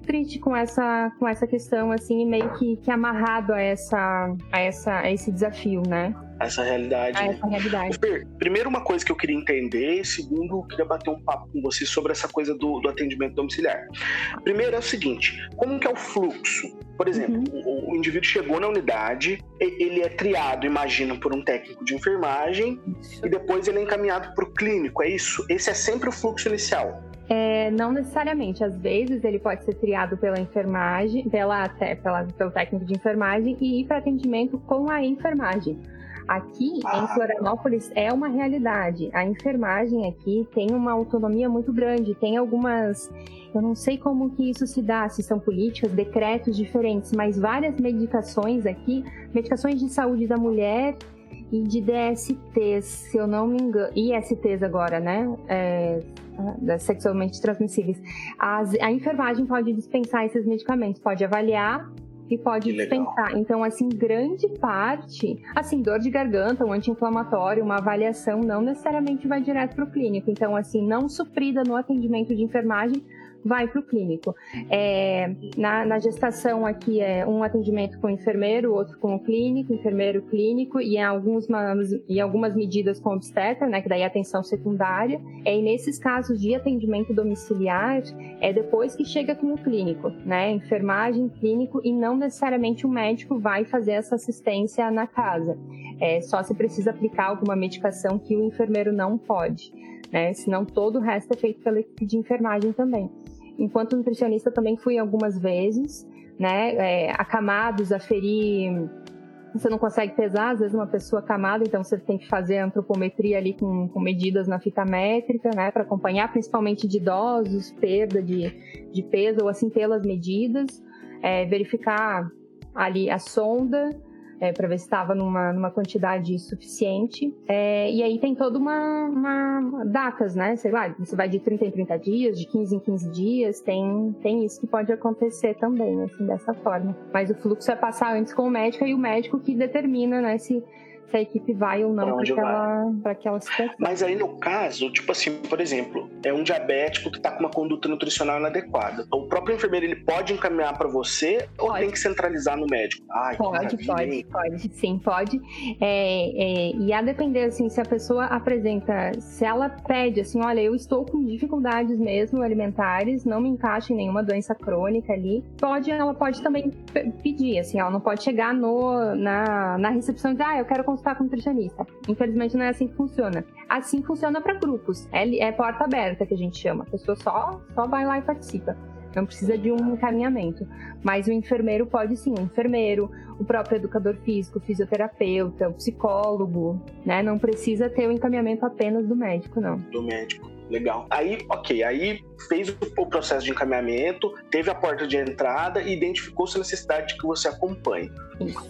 triste com essa, com essa questão, assim, meio que, que amarrado a, essa, a, essa, a esse desafio, né? Essa realidade. A essa realidade. primeiro, uma coisa que eu queria entender, segundo, eu queria bater um papo com você sobre essa coisa do, do atendimento domiciliar. Primeiro é o seguinte: como que é o fluxo? Por exemplo, uhum. o, o, indivíduo chegou na unidade, ele é triado, imagina, por um técnico de enfermagem, isso. e depois ele é encaminhado para o clínico, é isso? Esse é sempre o fluxo inicial. É, não necessariamente. Às vezes ele pode ser triado pela enfermagem, pela, até, pela, pelo técnico de enfermagem e ir para atendimento com a enfermagem. Aqui em Florianópolis é uma realidade. A enfermagem aqui tem uma autonomia muito grande. Tem algumas. Eu não sei como que isso se dá, se são políticas, decretos diferentes, mas várias medicações aqui, medicações de saúde da mulher e de DSTs, se eu não me engano, ISTs agora, né? É, sexualmente transmissíveis. As, a enfermagem pode dispensar esses medicamentos, pode avaliar e pode dispensar. Então, assim, grande parte, assim, dor de garganta, um anti-inflamatório, uma avaliação não necessariamente vai direto para o clínico. Então, assim, não suprida no atendimento de enfermagem, vai para o clínico. É, na, na, gestação aqui é um atendimento com o enfermeiro, outro com o clínico, enfermeiro clínico e em, alguns, em algumas medidas com obstetra, né, que daí é atenção secundária. É, e nesses casos de atendimento domiciliar, é depois que chega com o clínico, né, enfermagem, clínico e não necessariamente o médico vai fazer essa assistência na casa. É, só se precisa aplicar alguma medicação que o enfermeiro não pode. Né? Senão todo o resto é feito pela equipe de enfermagem também. Enquanto nutricionista também fui algumas vezes, né, é, acamados, aferir você não consegue pesar, às vezes uma pessoa camada, então você tem que fazer antropometria ali com, com medidas na fita métrica, né, para acompanhar, principalmente de idosos, perda de, de peso, ou assim, pelas medidas, é, verificar ali a sonda, é, para ver se estava numa, numa quantidade suficiente. É, e aí tem toda uma, uma datas, né? Sei lá, você vai de 30 em 30 dias, de 15 em 15 dias, tem, tem isso que pode acontecer também, assim, dessa forma. Mas o fluxo é passar antes com o médico e o médico que determina, né, se se a equipe vai ou não para aquela, aquela situação. Mas aí no caso, tipo assim, por exemplo, é um diabético que está com uma conduta nutricional inadequada. O próprio enfermeiro ele pode encaminhar para você pode. ou tem que centralizar no médico? Ai, pode, pode, pode, sim, pode. É, é, e a depender assim, se a pessoa apresenta, se ela pede assim, olha, eu estou com dificuldades mesmo alimentares, não me encaixa em nenhuma doença crônica ali, pode, ela pode também pedir, assim, ela não pode chegar no, na, na recepção e dizer, ah, eu quero consultar com nutricionista. Infelizmente não é assim que funciona. Assim funciona para grupos. É, é, porta aberta que a gente chama. A pessoa só, só vai lá e participa. Não precisa de um encaminhamento. Mas o enfermeiro pode sim, o enfermeiro, o próprio educador físico, o fisioterapeuta, o psicólogo, né? Não precisa ter o encaminhamento apenas do médico, não. Do médico. Legal. Aí, ok, aí fez o processo de encaminhamento, teve a porta de entrada e identificou-se a necessidade de que você acompanhe.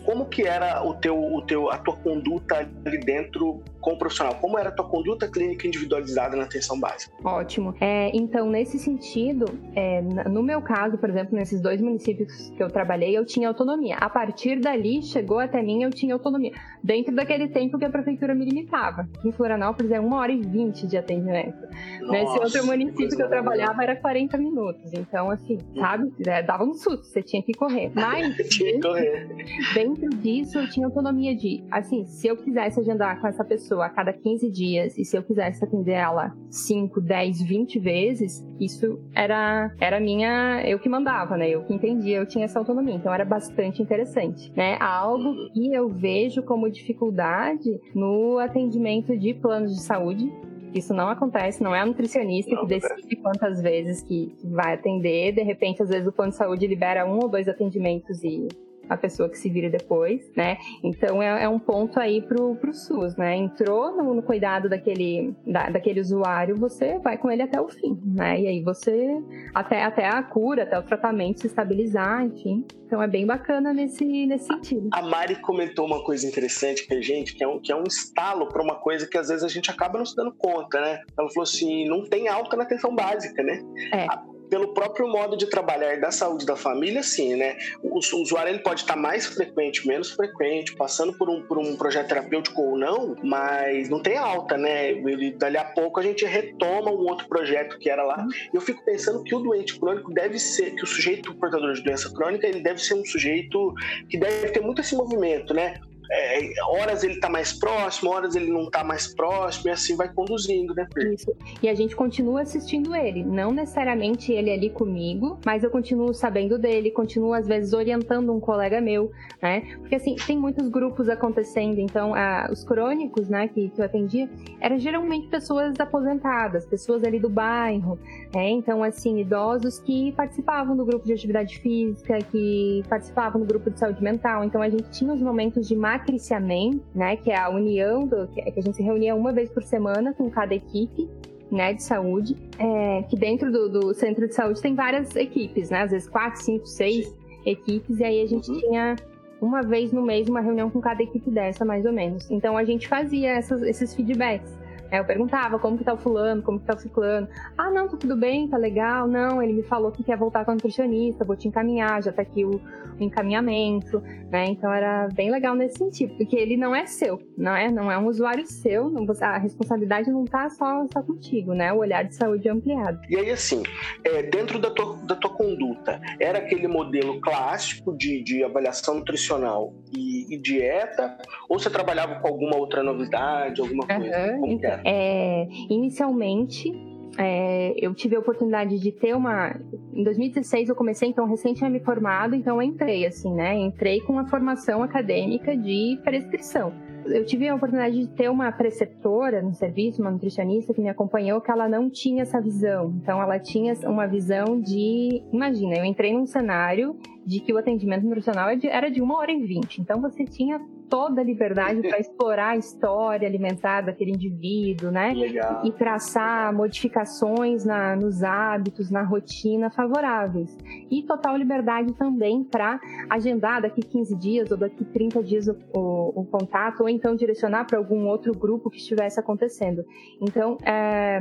Como que era o teu, o teu, a tua conduta ali dentro com o profissional? Como era a tua conduta clínica individualizada na atenção básica? Ótimo. É, então, nesse sentido, é, no meu caso, por exemplo, nesses dois municípios que eu trabalhei, eu tinha autonomia. A partir dali, chegou até mim, eu tinha autonomia. Dentro daquele tempo que a prefeitura me limitava. Em Florianópolis é uma hora e vinte de atendimento. Nossa, Nesse outro município que eu trabalhava era 40 minutos. Então, assim, sabe? É, dava um susto, você tinha que correr. Mas *laughs* tinha que correr. dentro disso, eu tinha autonomia de, assim, se eu quisesse agendar com essa pessoa a cada 15 dias e se eu quisesse atender ela 5, 10, 20 vezes, isso era, era minha. Eu que mandava, né? Eu que entendia, eu tinha essa autonomia. Então, era bastante interessante, né? Algo que eu vejo como dificuldade no atendimento de planos de saúde, isso não acontece, não é a nutricionista não, que decide é. quantas vezes que vai atender. De repente, às vezes o plano de saúde libera um ou dois atendimentos e a pessoa que se vira depois, né? Então é, é um ponto aí pro, pro SUS, né? Entrou no, no cuidado daquele, da, daquele usuário, você vai com ele até o fim, né? E aí você, até, até a cura, até o tratamento se estabilizar, enfim. Então é bem bacana nesse, nesse sentido. A Mari comentou uma coisa interessante pra gente, que é um, que é um estalo para uma coisa que às vezes a gente acaba não se dando conta, né? Ela falou assim: não tem alta na atenção básica, né? É. A pelo próprio modo de trabalhar da saúde da família, sim, né? O, o usuário ele pode estar mais frequente, menos frequente, passando por um, por um projeto terapêutico ou não, mas não tem alta, né? Ele, dali a pouco a gente retoma um outro projeto que era lá. Uhum. Eu fico pensando que o doente crônico deve ser, que o sujeito portador de doença crônica, ele deve ser um sujeito que deve ter muito esse movimento, né? É, horas ele está mais próximo, horas ele não está mais próximo, e assim vai conduzindo, né, Isso. E a gente continua assistindo ele, não necessariamente ele ali comigo, mas eu continuo sabendo dele, continuo às vezes orientando um colega meu, né? Porque assim, tem muitos grupos acontecendo, então a, os crônicos, né, que, que eu atendia, eram geralmente pessoas aposentadas, pessoas ali do bairro, né? Então, assim, idosos que participavam do grupo de atividade física, que participavam do grupo de saúde mental, então a gente tinha os momentos de matriciamento, né, que é a união, do, que a gente se reunia uma vez por semana com cada equipe, né, de saúde, é, que dentro do, do, centro de saúde tem várias equipes, né, às vezes quatro, cinco, seis equipes, e aí a gente uhum. tinha uma vez no mês uma reunião com cada equipe dessa, mais ou menos. Então a gente fazia essas, esses feedbacks. Eu perguntava como que tá o fulano, como que tá o ciclano. Ah, não, tá tudo bem, tá legal. Não, ele me falou que quer voltar com o nutricionista, vou te encaminhar, já tá aqui o, encaminhamento, né? Então era bem legal nesse sentido, porque ele não é seu, não é? Não é um usuário seu, a responsabilidade não tá só, só contigo, né? O olhar de saúde é ampliado. E aí, assim, é, dentro da tua, da tua conduta, era aquele modelo clássico de, de avaliação nutricional e, e dieta, ou você trabalhava com alguma outra novidade, alguma coisa? Uhum, então, é, inicialmente, é, eu tive a oportunidade de ter uma. Em 2016 eu comecei, então recente tinha me formado, então entrei, assim, né? Entrei com uma formação acadêmica de prescrição eu tive a oportunidade de ter uma preceptora no serviço, uma nutricionista que me acompanhou, que ela não tinha essa visão. Então, ela tinha uma visão de. Imagina, eu entrei num cenário de que o atendimento nutricional é era de uma hora e vinte. Então você tinha toda a liberdade para *laughs* explorar a história alimentar daquele indivíduo, né? Legal. E traçar modificações na, nos hábitos, na rotina favoráveis. E total liberdade também para agendar daqui 15 dias ou daqui 30 dias o, o, o contato, ou então direcionar para algum outro grupo que estivesse acontecendo. Então, é,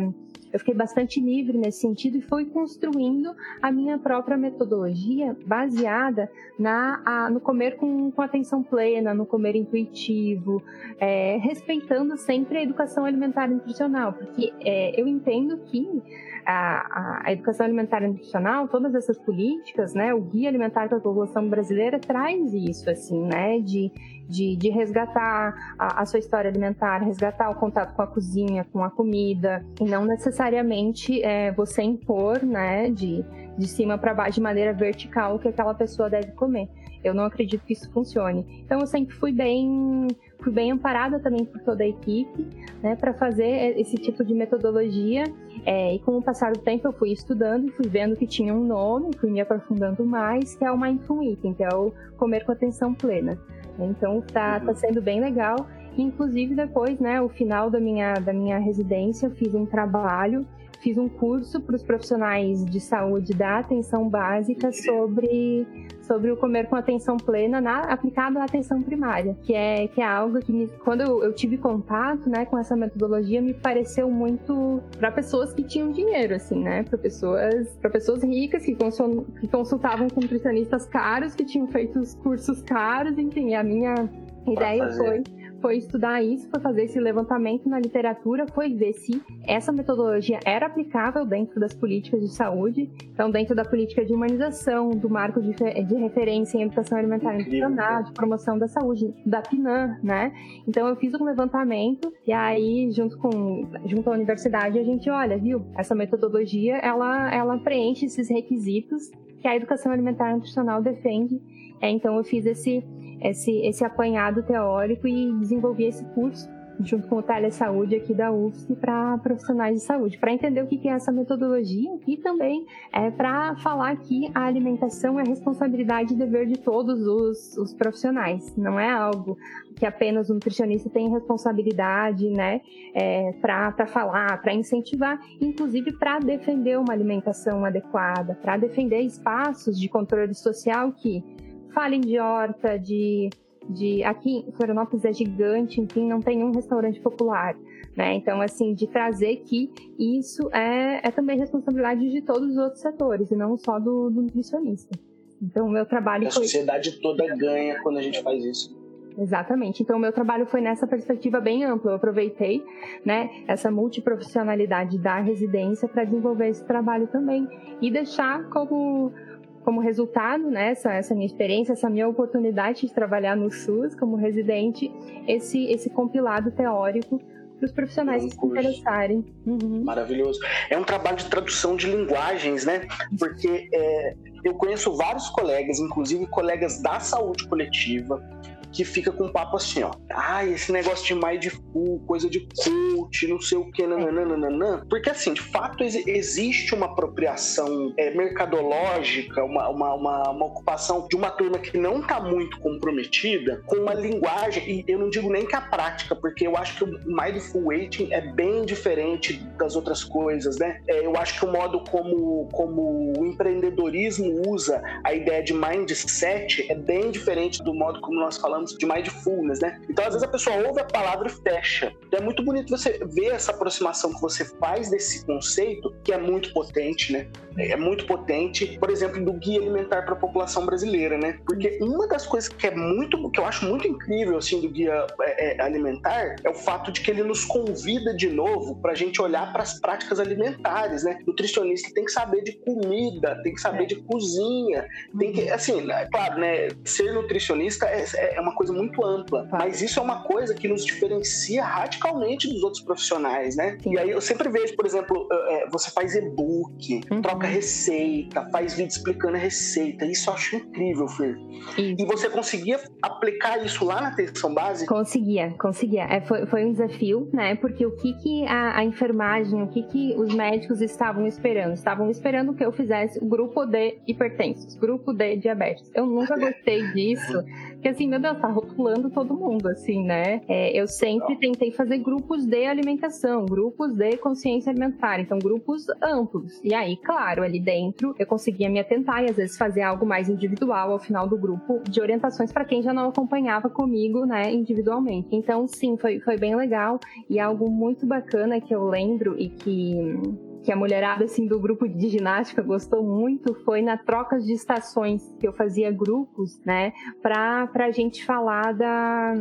eu fiquei bastante livre nesse sentido e fui construindo a minha própria metodologia baseada na, a, no comer com, com, atenção plena, no comer intuitivo, é, respeitando sempre a educação alimentar e nutricional, porque é, eu entendo que a, a, educação alimentar e nutricional, todas essas políticas, né, o guia alimentar para a população brasileira traz isso, assim, né, de, de, de resgatar a, a, sua história alimentar, resgatar o contato com a cozinha, com a comida, e não necessariamente é, você impor, né, de, de cima para baixo, de maneira vertical, o que aquela pessoa deve comer. Eu não acredito que isso funcione. Então eu sempre fui bem, fui bem amparada também por toda a equipe, né, para fazer esse tipo de metodologia. É, e com o passar do tempo eu fui estudando e fui vendo que tinha um nome, fui me aprofundando mais, que é o Mindful Eating, que é o comer com atenção plena. Então tá, tá sendo bem legal. Inclusive depois, né, o final da minha, da minha residência, eu fiz um trabalho fiz um curso para os profissionais de saúde da atenção básica sobre, sobre o comer com atenção plena na, aplicado à atenção primária, que é, que é algo que, me, quando eu, eu, tive contato né, com essa metodologia, me pareceu muito para pessoas que tinham dinheiro, assim, né? Para pessoas, pessoas ricas que, consul, que consultavam com nutricionistas caros, que tinham feito os cursos caros, enfim, a minha ideia foi foi estudar isso, foi fazer esse levantamento na literatura, foi ver se essa metodologia era aplicável dentro das políticas de saúde, então dentro da política de humanização, do marco de, de referência em educação alimentar e nutricional, de promoção da saúde, da PNAM, né? Então eu fiz um levantamento e aí junto com junto à universidade a gente olha, viu? Essa metodologia ela ela preenche esses requisitos que a educação alimentar e nutricional defende. É, então eu fiz esse esse, esse apanhado teórico e desenvolvi esse curso junto com o Telesaúde aqui da UFSC para profissionais de saúde, para entender o que é essa metodologia e também é para falar que a alimentação é responsabilidade e dever de todos os, os profissionais, não é algo que apenas o nutricionista tem responsabilidade, né, é, para falar, para incentivar, inclusive para defender uma alimentação adequada, para defender espaços de controle social que falem de horta, de, de aqui Florianópolis é gigante, enfim, não tem um restaurante popular. Né? Então, assim, de trazer que isso é, é também responsabilidade de todos os outros setores, e não só do, do nutricionista. Então, o meu trabalho a foi... A sociedade toda ganha quando a gente faz isso. Exatamente. Então, o meu trabalho foi nessa perspectiva bem ampla. Eu aproveitei né, essa multiprofissionalidade da residência para desenvolver esse trabalho também e deixar como como resultado, né, essa, essa minha experiência, essa minha oportunidade de trabalhar no SUS como residente, esse, esse compilado teórico para os profissionais um se interessarem. Uhum. Maravilhoso. É um trabalho de tradução de linguagens, né? Porque é, eu conheço vários colegas, inclusive colegas da saúde coletiva, que fica com um papo assim, ó. Ah, esse negócio de mindful, coisa de cult, não sei o que, nananana. Porque, assim, de fato existe uma apropriação é, mercadológica, uma, uma, uma, uma, ocupação de uma turma que não tá muito comprometida com uma linguagem, e eu não digo nem que a prática, porque eu acho que o mindful eating é bem diferente das outras coisas, né? É, eu acho que o modo como, como o empreendedorismo usa a ideia de mindset é bem diferente do modo como nós falamos falamos de mindfulness, né? Então, às vezes a pessoa ouve a palavra e fecha. Então, é muito bonito você ver essa aproximação que você faz desse conceito, que é muito potente, né? É muito potente, por exemplo, do guia alimentar para a população brasileira, né? Porque uma das coisas que é muito, que eu acho muito incrível, assim, do guia é, é, alimentar é o fato de que ele nos convida de novo para a gente olhar para as práticas alimentares, né? Nutricionista tem que saber de comida, tem que saber é. de cozinha, tem que, assim, é claro, né? Ser nutricionista é, é uma coisa muito ampla. Mas isso é uma coisa que nos diferencia radicalmente dos outros profissionais, né? E aí eu sempre vejo, por exemplo, é, você faz e-book, uhum. troca receita, faz vídeo explicando a receita. Isso eu acho incrível, Fer. E você conseguia aplicar isso lá na atenção básica? Conseguia, conseguia. É, foi, foi um desafio, né? Porque o que, que a, a enfermagem, o que, que os médicos estavam esperando? Estavam esperando que eu fizesse o grupo de hipertensos, grupo de diabetes. Eu nunca gostei disso, *laughs* porque assim, meu Deus, tá rotulando todo mundo, assim, né? É, eu sempre tentei fazer grupos de alimentação, grupos de consciência alimentar, então grupos amplos. E aí, claro, ali dentro eu conseguia me atentar e às vezes fazer algo mais individual ao final do grupo de orientações para quem já não acompanhava comigo, né, individualmente. Então, sim, foi, foi bem legal e algo muito bacana que eu lembro e que que a mulherada assim do grupo de ginástica gostou muito foi na troca de estações que eu fazia grupos, né, para a gente falar da,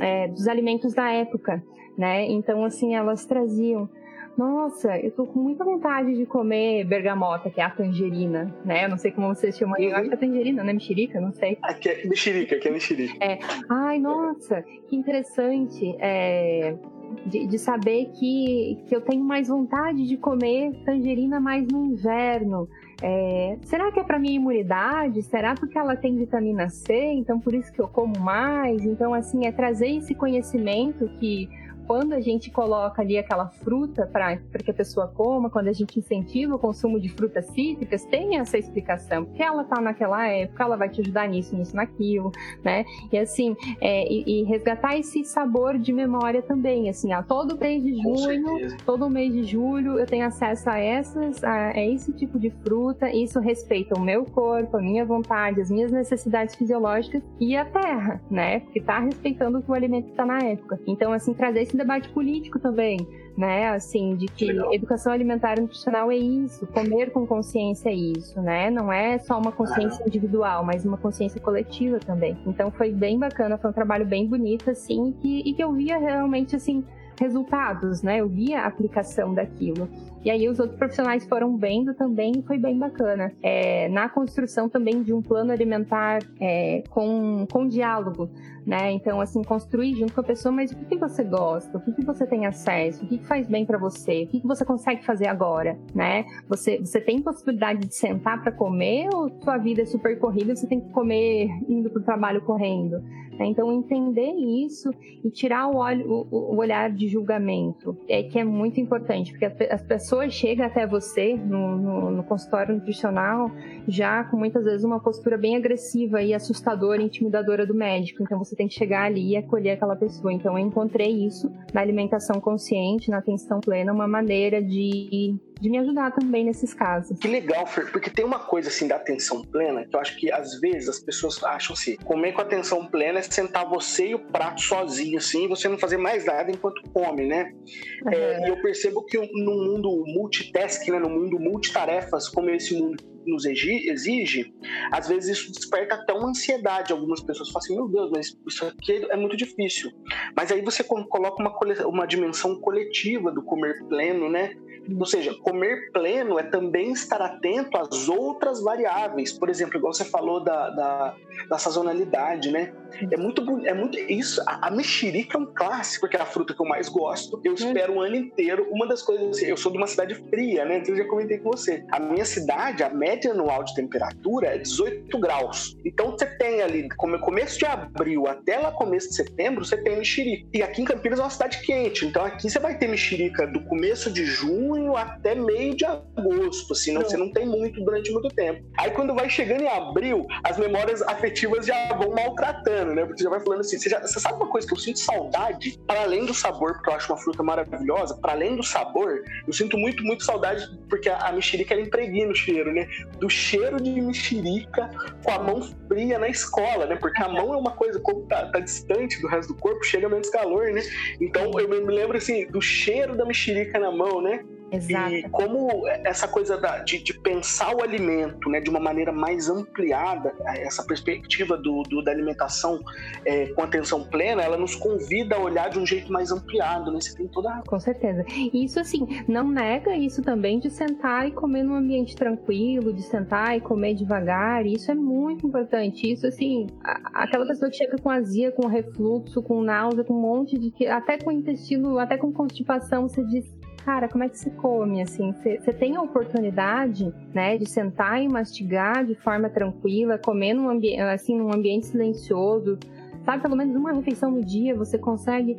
é, dos alimentos da época, né? Então assim elas traziam nossa, eu tô com muita vontade de comer bergamota, que é a tangerina, né? Eu não sei como vocês chamam. Eu acho que é tangerina, né? Mexerica, não sei. Aqui é mexerica, aqui é mexerica. É. Ai, nossa, que interessante. É de, de, saber que, que eu tenho mais vontade de comer tangerina mais no inverno. É, será que é para minha imunidade? Será porque ela tem vitamina C? Então por isso que eu como mais? Então assim é trazer esse conhecimento que quando a gente coloca ali aquela fruta para que a pessoa coma, quando a gente incentiva o consumo de frutas cítricas, tem essa explicação, porque ela está naquela época, ela vai te ajudar nisso, nisso, naquilo, né? E assim, é, e, e, resgatar esse sabor de memória também, assim, a todo mês de junho, todo mês de julho, eu tenho acesso a essas, a, a esse tipo de fruta, isso respeita o meu corpo, a minha vontade, as minhas necessidades fisiológicas e a terra, né? Porque está respeitando o alimento está na época. Então, assim, trazer esse debate político também, né? Assim, de que Legal. educação alimentar e nutricional é isso, comer com consciência é isso, né? Não é só uma consciência ah. individual, mas uma consciência coletiva também. Então foi bem bacana, foi um trabalho bem bonito, assim, e que, e que eu via realmente, assim, resultados, né? Eu via a aplicação daquilo. E aí os outros profissionais foram vendo também e foi bem bacana. É, na construção também de um plano alimentar é, com, com diálogo, né? Então, assim, construir junto com a pessoa, mas o que, que você gosta? O que, que você tem acesso? O que, que faz bem para você? O que, que você consegue fazer agora, né? Você, você tem possibilidade de sentar para comer ou sua vida é super corrida você tem que comer indo pro trabalho correndo? Né? Então, entender isso e tirar o, olho, o, o, olhar de julgamento é que é muito importante, porque as pessoas chegam até você no, no, no consultório nutricional já com muitas vezes uma postura bem agressiva e assustadora, intimidadora do médico. Então, você tem que chegar ali e acolher aquela pessoa. Então, eu encontrei isso na alimentação consciente, na atenção plena, uma maneira de de me ajudar também nesses casos. Que legal, Fer, porque tem uma coisa assim da atenção plena que eu acho que às vezes as pessoas acham assim: comer com atenção plena é sentar você e o prato sozinho, assim, e você não fazer mais nada enquanto come, né? Uhum. É, e eu percebo que no mundo multitasking, né, no mundo multitarefas, como esse mundo nos exige, às vezes isso desperta até uma ansiedade. Algumas pessoas falam assim: meu Deus, mas isso aqui é muito difícil. Mas aí você coloca uma, uma dimensão coletiva do comer pleno, né? Ou seja, comer pleno é também estar atento às outras variáveis. Por exemplo, igual você falou da, da, da sazonalidade, né? É muito, é muito isso. A, a, mexerica é um clássico, que é a fruta que eu mais gosto. Eu espero o um ano inteiro. Uma das coisas, assim, eu sou de uma cidade fria, né? Então eu já comentei com você. A minha cidade, a média anual de temperatura é 18 graus. Então você tem ali, como começo de abril até lá começo de setembro, você tem mexerica. E aqui em Campinas é uma cidade quente. Então aqui você vai ter mexerica do começo de junho até meio de agosto, assim, não, você não tem muito durante muito tempo. Aí quando vai chegando em abril, as memórias afetivas já vão maltratando, né? Porque já vai falando assim, você, já, você sabe uma coisa que eu sinto saudade, para além do sabor, porque eu acho uma fruta maravilhosa, para além do sabor, eu sinto muito, muito saudade, porque a, a mexerica ela impregna o cheiro, né? Do cheiro de mexerica com a mão fria na escola, né? Porque a mão é uma coisa, como tá, tá distante do resto do corpo, chega menos calor, né? Então eu me lembro assim, do cheiro da mexerica na mão, né? Exato. E como essa coisa da, de, de, pensar o alimento né, de uma maneira mais ampliada, essa perspectiva do, do da alimentação é, com atenção plena, ela nos convida a olhar de um jeito mais ampliado, né? Você tem toda a... Com certeza. E isso, assim, não nega isso também de sentar e comer num ambiente tranquilo, de sentar e comer devagar. Isso é muito importante. Isso, assim, aquela pessoa que chega com azia, com refluxo, com náusea, com um monte de... Até com intestino, até com constipação, você diz cara, como é que se come, assim? Você tem a oportunidade, né, de sentar e mastigar de forma tranquila, comer num, ambi assim, num ambiente silencioso, sabe? Pelo menos uma refeição no dia você consegue...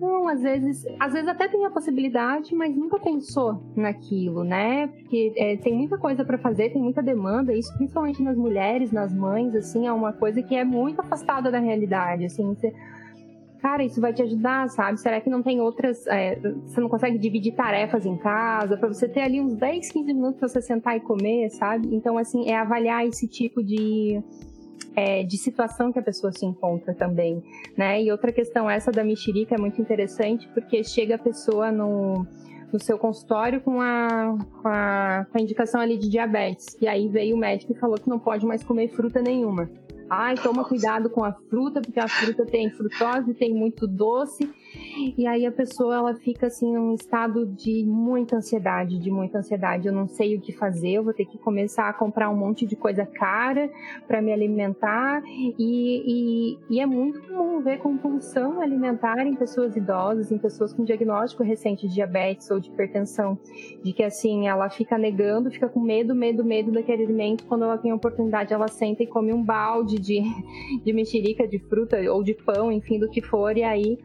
Não, às vezes, às vezes até tem a possibilidade, mas nunca pensou naquilo, né? Porque é, tem muita coisa para fazer, tem muita demanda, isso principalmente nas mulheres, nas mães, assim, é uma coisa que é muito afastada da realidade, assim, você cara, isso vai te ajudar, sabe? Será que não tem outras. É, você não consegue dividir tarefas em casa, para você ter ali uns 10, 15 minutos pra você sentar e comer, sabe? Então, assim, é avaliar esse tipo de. É, de situação que a pessoa se encontra também, né? E outra questão essa da mexerica é muito interessante porque chega a pessoa no, no seu consultório com a, com a, com a indicação ali de diabetes e aí veio o médico e falou que não pode mais comer fruta nenhuma. Ai, toma cuidado com a fruta, porque a fruta tem frutose, tem muito doce. E aí a pessoa ela fica assim num estado de muita ansiedade, de muita ansiedade. Eu não sei o que fazer, eu vou ter que começar a comprar um monte de coisa cara para me alimentar. E, e, e, é muito comum ver compulsão alimentar em pessoas idosas, em pessoas com diagnóstico recente de diabetes ou de hipertensão, de que assim ela fica negando, fica com medo, medo, medo daquele alimento. Quando ela tem a oportunidade, ela senta e come um balde de, *laughs* de mexerica, de fruta ou de pão, enfim, do que for, e aí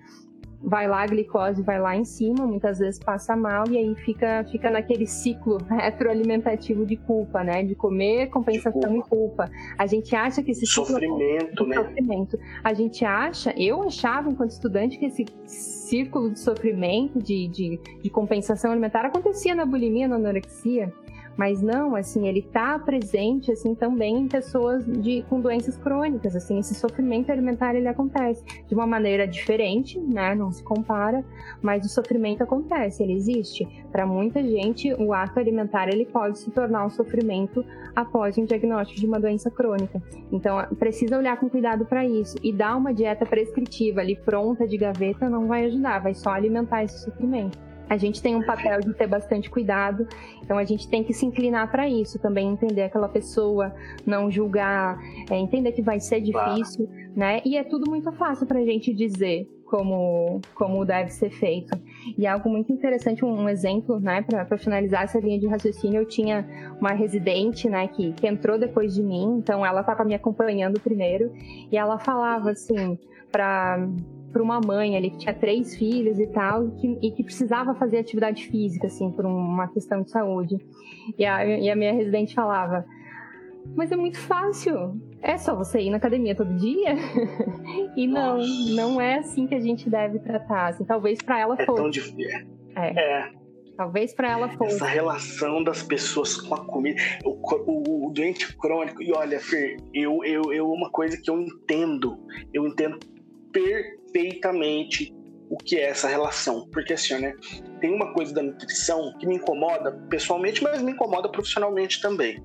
vai lá, a glicose vai lá em cima, muitas vezes passa mal e aí fica, fica naquele ciclo *laughs* retroalimentativo de culpa, né? De comer, compensação culpa. e culpa. A gente acha que esse sofrimento, ciclo, né? Sofrimento. A gente acha, eu achava enquanto estudante que esse círculo de sofrimento, de, de, de compensação alimentar acontecia na bulimia, na anorexia. Mas não, assim, ele está presente, assim, também em pessoas de, com doenças crônicas, assim, esse sofrimento alimentar, ele acontece de uma maneira diferente, né, não se compara, mas o sofrimento acontece, ele existe. Para muita gente, o ato alimentar, ele pode se tornar um sofrimento após um diagnóstico de uma doença crônica. Então, precisa olhar com cuidado para isso. E dar uma dieta prescritiva ali, pronta de gaveta, não vai ajudar, vai só alimentar esse sofrimento a gente tem um papel de ter bastante cuidado, então a gente tem que se inclinar para isso também, entender aquela pessoa, não julgar, é, entender que vai ser difícil, claro. né? E é tudo muito fácil para a gente dizer como, como deve ser feito. E algo muito interessante, um, um exemplo, né, para finalizar essa linha de raciocínio, eu tinha uma residente, né, que, que entrou depois de mim, então ela estava me acompanhando primeiro, e ela falava assim, para para uma mãe ali que tinha três filhos e tal, e que, e que, precisava fazer atividade física, assim, por uma questão de saúde. E a, e a minha residente falava: Mas é muito fácil, é só você ir na academia todo dia? *laughs* e não, Nossa. não é assim que a gente deve tratar. Assim, talvez para ela é fosse. Tão difícil. É. é. Talvez para ela fosse. Essa relação das pessoas com a comida, o, o, o, doente crônico. E olha, Fer, eu, eu, eu, uma coisa que eu entendo, eu entendo perfeitamente o que é essa relação. Porque assim, né? Tem uma coisa da nutrição que me incomoda pessoalmente, mas me incomoda profissionalmente também.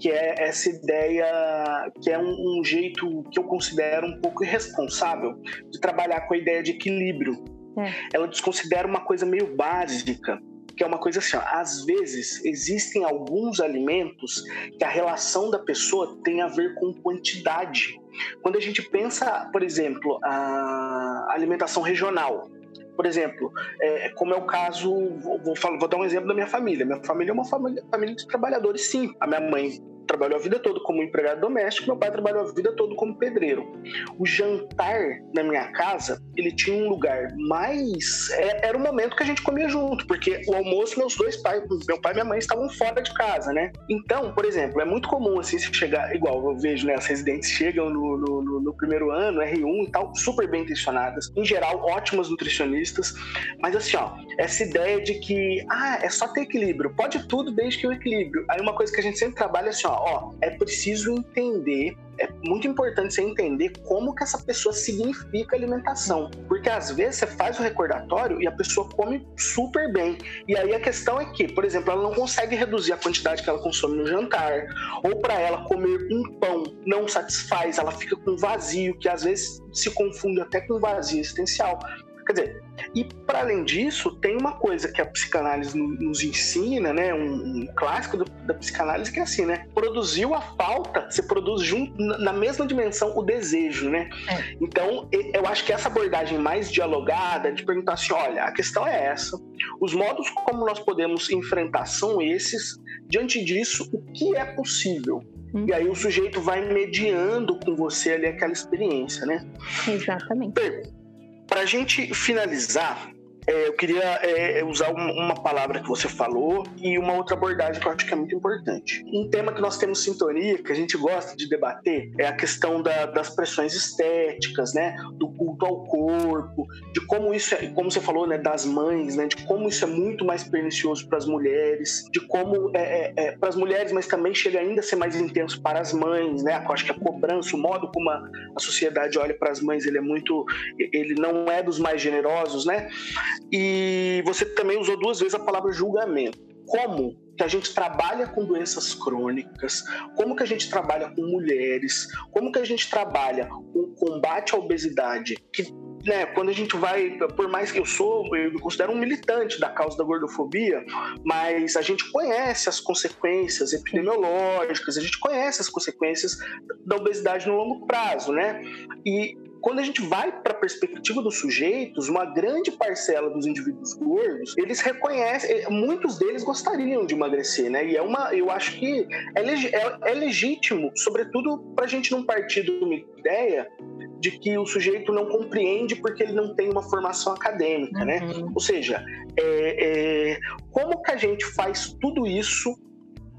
Que é essa ideia, que é um, um jeito que eu considero um pouco irresponsável de trabalhar com a ideia de equilíbrio. É. Ela desconsidera uma coisa meio básica, que é uma coisa assim, ó, às vezes existem alguns alimentos que a relação da pessoa tem a ver com quantidade. Quando a gente pensa, por exemplo, a alimentação regional, por exemplo, é, como é o caso, vou, vou, vou, dar um exemplo da minha família. Minha família é uma família, família de trabalhadores, sim. A minha mãe trabalhou a vida toda como empregado doméstico, meu pai trabalhou a vida toda como pedreiro. O jantar na minha casa, ele tinha um lugar mais. É, era o momento que a gente comia junto, porque o almoço, meus dois pais, meu pai e minha mãe, estavam fora de casa, né? Então, por exemplo, é muito comum assim se chegar, igual eu vejo, né? As residentes chegam no, no, no primeiro ano, R1 e tal, super bem intencionadas, em geral, ótimas nutricionistas, mas assim, ó, essa ideia de que, ah, é só ter equilíbrio, pode tudo desde que o equilíbrio. Aí uma coisa que a gente sempre trabalha é assim, ó, ó, é preciso entender é muito importante você entender como que essa pessoa significa alimentação. Porque às vezes você faz o recordatório e a pessoa come super bem. E aí a questão é que, por exemplo, ela não consegue reduzir a quantidade que ela consome no jantar, ou para ela comer um pão não satisfaz, ela fica com vazio, que às vezes se confunde até com vazio existencial. Quer dizer, e para além disso, tem uma coisa que a psicanálise nos ensina, né? Um, um clássico do, da psicanálise que é assim, né? Produziu a falta, você produz junto, na mesma dimensão o desejo, né? É. Então, eu acho que essa abordagem mais dialogada, de perguntar assim, olha, a questão é essa, os modos como nós podemos enfrentar são esses, diante disso, o que é possível? Hum. E aí o sujeito vai mediando com você ali aquela experiência, né? Exatamente. Para a gente finalizar, é, eu queria é, usar uma palavra que você falou e uma outra abordagem que eu acho que é muito importante. Um tema que nós temos sintonia, que a gente gosta de debater, é a questão da, das pressões estéticas, né? Do culto ao corpo, de como isso é, como você falou, né? Das mães, né? De como isso é muito mais pernicioso para as mulheres, de como é, é, é para as mulheres, mas também chega ainda a ser mais intenso para as mães, né? Eu acho que a cobrança, o modo como a, a sociedade olha para as mães, ele é muito, ele não é dos mais generosos, né? E você também usou duas vezes a palavra julgamento. Como que a gente trabalha com doenças crônicas, como que a gente trabalha com mulheres, como que a gente trabalha com combate à obesidade, que né, quando a gente vai, por mais que eu sou, eu me considero um militante da causa da gordofobia, mas a gente conhece as consequências epidemiológicas, a gente conhece as consequências da obesidade no longo prazo, né? E quando a gente vai para a perspectiva dos sujeitos, uma grande parcela dos indivíduos gordos, eles reconhecem, eh, muitos deles gostariam de emagrecer, né? E é uma, eu acho que é, é, é legítimo, sobretudo para a gente não partir de uma ideia de que o sujeito não compreende porque ele não tem uma formação acadêmica, né? uhum. né? Ou seja, é, é, como que a gente faz tudo isso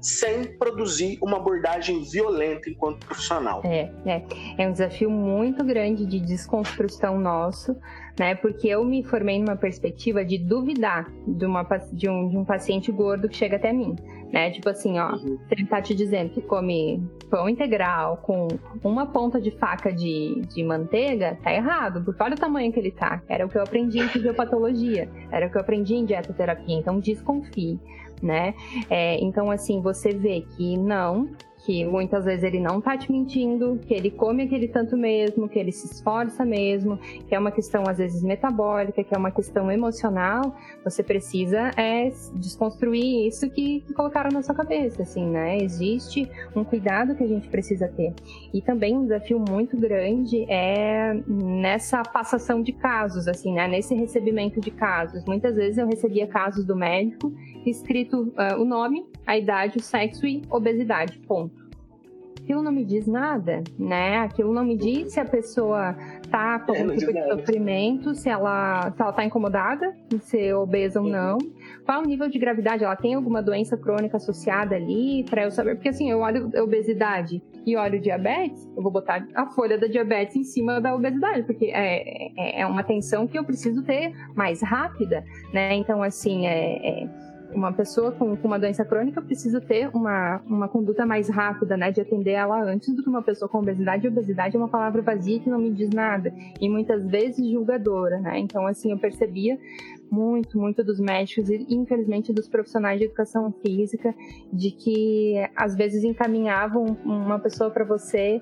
sem produzir uma abordagem violenta enquanto profissional. É, é, é um desafio muito grande de desconstrução nosso, né? Porque eu me formei numa perspectiva de duvidar de, uma, de, um, de um paciente gordo que chega até mim, né? Tipo assim, ó, uhum. se ele tá te dizendo que come pão integral com uma ponta de faca de, de manteiga, tá errado, porque olha o tamanho que ele tá. Era o que eu aprendi em fisiopatologia, era o que eu aprendi em dietoterapia, então desconfie né? É, então, assim, você vê que não, que muitas vezes ele não tá te mentindo, que ele come aquele tanto mesmo, que ele se esforça mesmo, que é uma questão às vezes metabólica, que é uma questão emocional, você precisa é desconstruir isso que, que colocaram na sua cabeça, assim, né? Existe um cuidado que a gente precisa ter. E também um desafio muito grande é nessa passação de casos, assim, né? Nesse recebimento de casos. Muitas vezes eu recebia casos do médico escrito uh, o nome, a idade, o sexo e obesidade, ponto. Aquilo não me diz nada, né? Aquilo não me diz se a pessoa tá com algum tipo de sofrimento, se ela, se ela tá incomodada em ser obesa ou não. Qual o nível de gravidade? Ela tem alguma doença crônica associada ali para eu saber? Porque assim, eu olho obesidade e olho diabetes, eu vou botar a folha da diabetes em cima da obesidade, porque é, é, é uma atenção que eu preciso ter mais rápida, né? Então, assim, é, é uma pessoa com, com, uma doença crônica precisa ter uma, uma conduta mais rápida, né, de atender ela antes do que uma pessoa com obesidade. Obesidade é uma palavra vazia que não me diz nada e muitas vezes julgadora, né? Então, assim, eu percebia muito, muito dos médicos e, infelizmente, dos profissionais de educação física, de que às vezes encaminhavam uma pessoa para você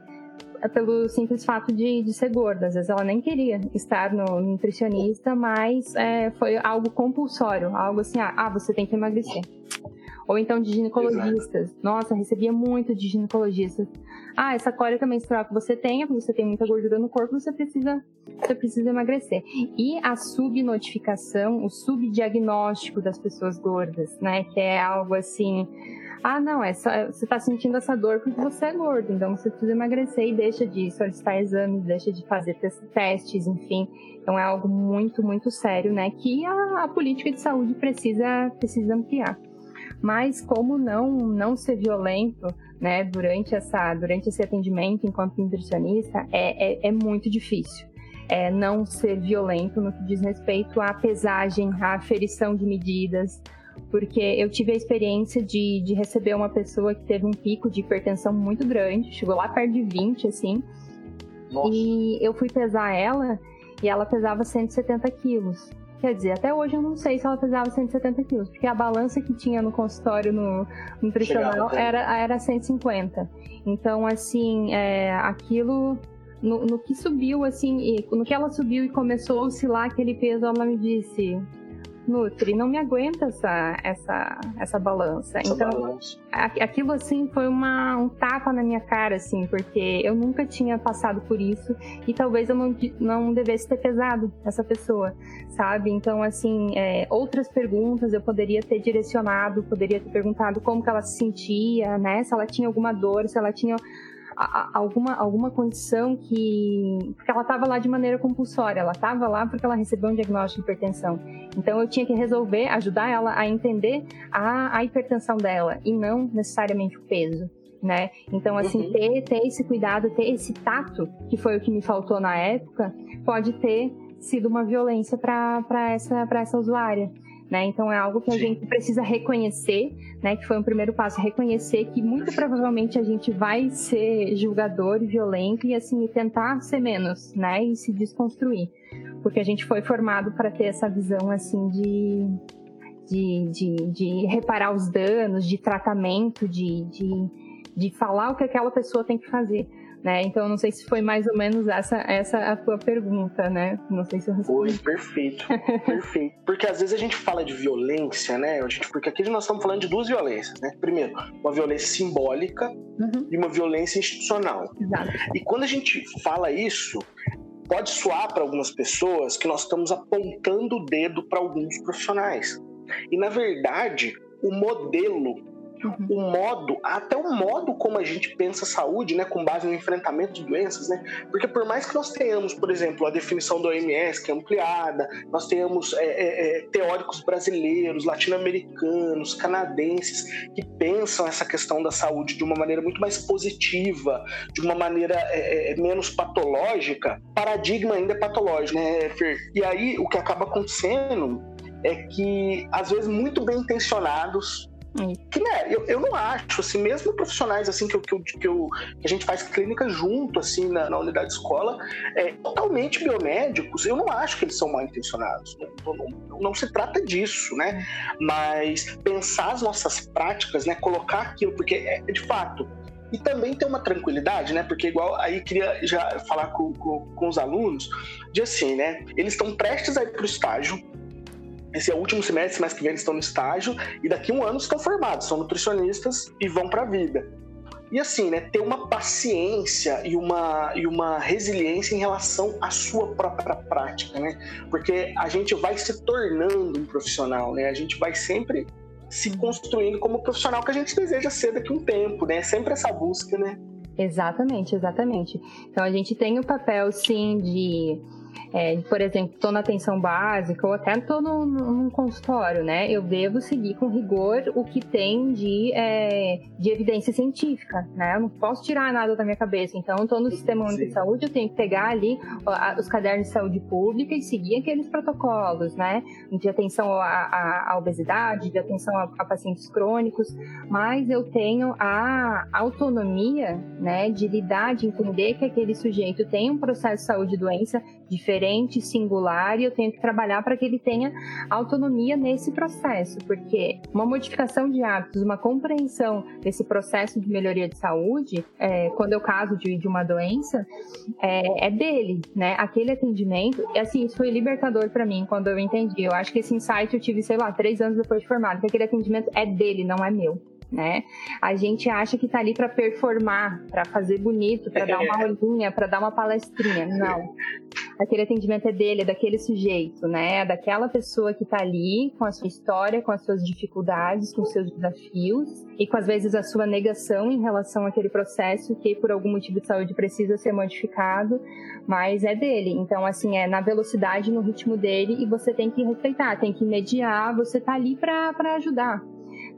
pelo simples fato de, de ser gorda. Às vezes ela nem queria estar no nutricionista, mas é, foi algo compulsório, algo assim, ah, ah, você tem que emagrecer. Ou então de ginecologistas. Exato. Nossa, recebia muito de ginecologistas. Ah, essa cólica menstrual que você tem, porque você tem muita gordura no corpo, você precisa, você precisa emagrecer. E a subnotificação, o subdiagnóstico das pessoas gordas, né? Que é algo assim ah, não, é só, você está sentindo essa dor porque você é gordo, então você precisa emagrecer e deixa de solicitar exames, deixa de fazer testes, enfim. Então é algo muito, muito sério, né? Que a, a política de saúde precisa, precisa ampliar. Mas como não, não ser violento, né, durante, essa, durante esse atendimento enquanto nutricionista é, é, é muito difícil. É não ser violento no que diz respeito à pesagem, à aferição de medidas, porque eu tive a experiência de, de receber uma pessoa que teve um pico de hipertensão muito grande, chegou lá perto de 20, assim. Nossa. E eu fui pesar ela e ela pesava 170 quilos. Quer dizer, até hoje eu não sei se ela pesava 170 quilos, porque a balança que tinha no consultório no nutricional era, era 150. Então, assim, é, aquilo no, no, que subiu, assim, no que ela subiu e começou a oscilar aquele peso, ela me disse: Nutri, não me aguenta essa, essa, essa balança. Essa então, balança. aquilo assim foi uma, um tapa na minha cara, assim, porque eu nunca tinha passado por isso e talvez eu não, não devesse ter pesado essa pessoa, sabe? Então, assim, é, outras perguntas eu poderia ter direcionado, poderia ter perguntado como que ela se sentia, né? Se ela tinha alguma dor, se ela tinha alguma, alguma condição que. Porque ela estava lá de maneira compulsória, ela estava lá porque ela recebeu um diagnóstico de hipertensão. Então eu tinha que resolver, ajudar ela a entender a, a hipertensão dela e não necessariamente o peso. Né? Então, assim, uhum. ter, ter esse cuidado, ter esse tato, que foi o que me faltou na época, pode ter sido uma violência para essa, essa usuária. Né? Então é algo que a Sim. gente precisa reconhecer, né? Que foi um primeiro passo, reconhecer que muito provavelmente a gente vai ser julgador e violento e assim tentar ser menos, né? E se desconstruir, porque a gente foi formado para ter essa visão assim de de, de, de reparar os danos, de tratamento, de, de, de falar o que aquela pessoa tem que fazer. Né? Então não sei se foi mais ou menos essa essa a tua pergunta, né? Não sei se eu respondi. Foi perfeito, perfeito. Porque às vezes a gente fala de violência, né? A gente, porque aqui nós estamos falando de duas violências, né? Primeiro, uma violência simbólica uhum. e uma violência institucional. Exato. E quando a gente fala isso, pode soar para algumas pessoas que nós estamos apontando o dedo para alguns profissionais. E na verdade, o modelo Uhum. O modo, até o modo como a gente pensa saúde, né, com base no enfrentamento de doenças, né? Porque por mais que nós tenhamos, por exemplo, a definição do OMS que é ampliada, nós tenhamos é, é, é, teóricos brasileiros, latino-americanos, canadenses que pensam essa questão da saúde de uma maneira muito mais positiva, de uma maneira é, é, menos patológica, paradigma ainda é patológico, né, Fer? E aí o que acaba acontecendo é que, às vezes, muito bem intencionados, que, né, eu, eu não acho, assim, mesmo profissionais assim que, eu, que, eu, que, eu, que a gente faz clínica junto, assim, na, na unidade de escola, é, totalmente biomédicos, eu não acho que eles são mal intencionados. Não, não, não, se trata disso, né? Mas pensar as nossas práticas, né? Colocar aquilo, porque é, de fato, e também ter uma tranquilidade, né? Porque igual aí queria já falar com, com, com os alunos de assim, né? Eles estão prestes a ir para o estágio, esse é o último semestre, mas que vem eles estão no estágio, e daqui a um ano estão formados, são nutricionistas e vão para a vida. E assim, né, ter uma paciência e uma, e uma resiliência em relação à sua própria prática, né? Porque a gente vai se tornando um profissional, né? A gente vai sempre se construindo como profissional que a gente deseja ser daqui a um tempo, né? Sempre essa busca, né? Exatamente, exatamente. Então a gente tem o papel, sim, de é, por exemplo, estou na atenção básica ou até estou num, num, consultório, né? Eu devo seguir com rigor o que tem de, é, de evidência científica, né? Eu não posso tirar nada da minha cabeça. Então, estou no Sistema Único de Saúde, eu tenho que pegar ali os cadernos de saúde pública e seguir aqueles protocolos, né? De atenção à, à obesidade, de atenção a, a pacientes crônicos, mas eu tenho a autonomia, né, de lidar, de entender que aquele sujeito tem um processo de saúde e doença diferente, singular, e eu tenho que trabalhar para que ele tenha autonomia nesse processo, porque uma modificação de hábitos, uma compreensão desse processo de melhoria de saúde, é, quando eu caso de, de uma doença, é, é, dele, né? Aquele atendimento, e assim, isso foi libertador para mim quando eu entendi. Eu acho que esse insight eu tive, sei lá, três anos depois de formado, que aquele atendimento é dele, não é meu né? A gente acha que tá ali para performar, para fazer bonito, para dar uma *laughs* olhinha, para dar uma palestrinha. Não. Aquele atendimento é dele, é daquele sujeito, né? É daquela pessoa que tá ali com a sua história, com as suas dificuldades, com os seus desafios e com às vezes a sua negação em relação àquele processo que por algum motivo de saúde precisa ser modificado, mas é dele. Então, assim, é na velocidade, no ritmo dele e você tem que respeitar, tem que mediar, você tá ali para ajudar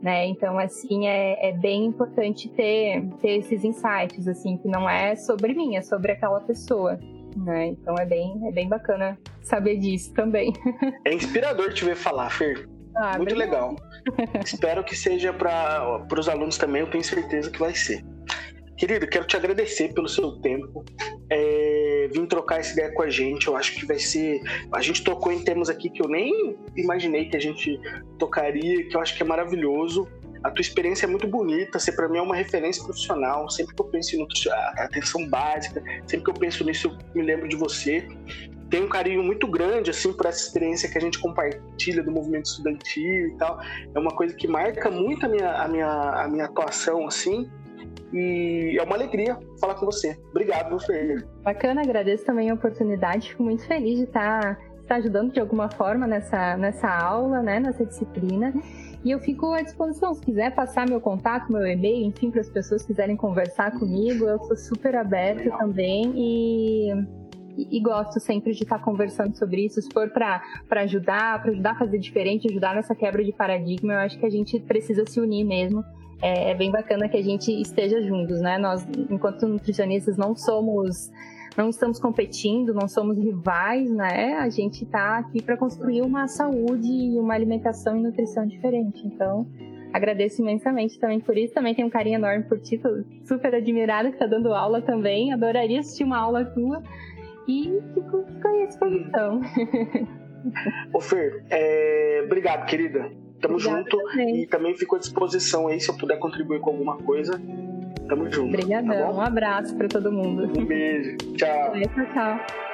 né? Então, assim, é, é bem importante ter, ter esses insights, assim, que não é sobre mim, é sobre aquela pessoa. Né? Então é bem, é bem bacana saber disso também. É inspirador te ver falar, Fer. Ah, Muito legal. Espero que seja para os alunos também, eu tenho certeza que vai ser. Querido, quero te agradecer pelo seu tempo. É, vim trocar essa ideia com a gente. Eu acho que vai ser. A gente tocou em temas aqui que eu nem imaginei que a gente tocaria, que eu acho que é maravilhoso. A tua experiência é muito bonita, você para mim é uma referência profissional. Sempre que eu penso em atenção básica, sempre que eu penso nisso, eu me lembro de você. Tenho um carinho muito grande assim por essa experiência que a gente compartilha do movimento estudantil e tal. É uma coisa que marca muito a minha, a minha, a minha atuação assim. E é uma alegria falar com você. Obrigado, Fer. Bacana, agradeço também a oportunidade. Fico muito feliz de estar, estar ajudando de alguma forma nessa, nessa aula, né, nessa disciplina. E eu fico à disposição, se quiser passar meu contato, meu e-mail, enfim, para as pessoas quiserem conversar comigo, eu sou super aberta também e, e, e, gosto sempre de estar conversando sobre isso. Se for para ajudar, para ajudar a fazer diferente, ajudar nessa quebra de paradigma, eu acho que a gente precisa se unir mesmo é bem bacana que a gente esteja juntos, né? Nós, enquanto nutricionistas, não somos não estamos competindo, não somos rivais, né? A gente está aqui para construir uma saúde e uma alimentação e nutrição diferente. Então, agradeço imensamente também por isso. Também tenho um carinho enorme por ti, tô super admirada que está dando aula também. Adoraria assistir uma aula tua. E fico, fico aí disposição. *laughs* Ô Fer, é... obrigado, querida. Tamo Obrigada junto também. e também fico à disposição aí se eu puder contribuir com alguma coisa. Tamo junto. Obrigadão. Tá um abraço para todo mundo. Um beijo. Tchau. Tchau, tchau.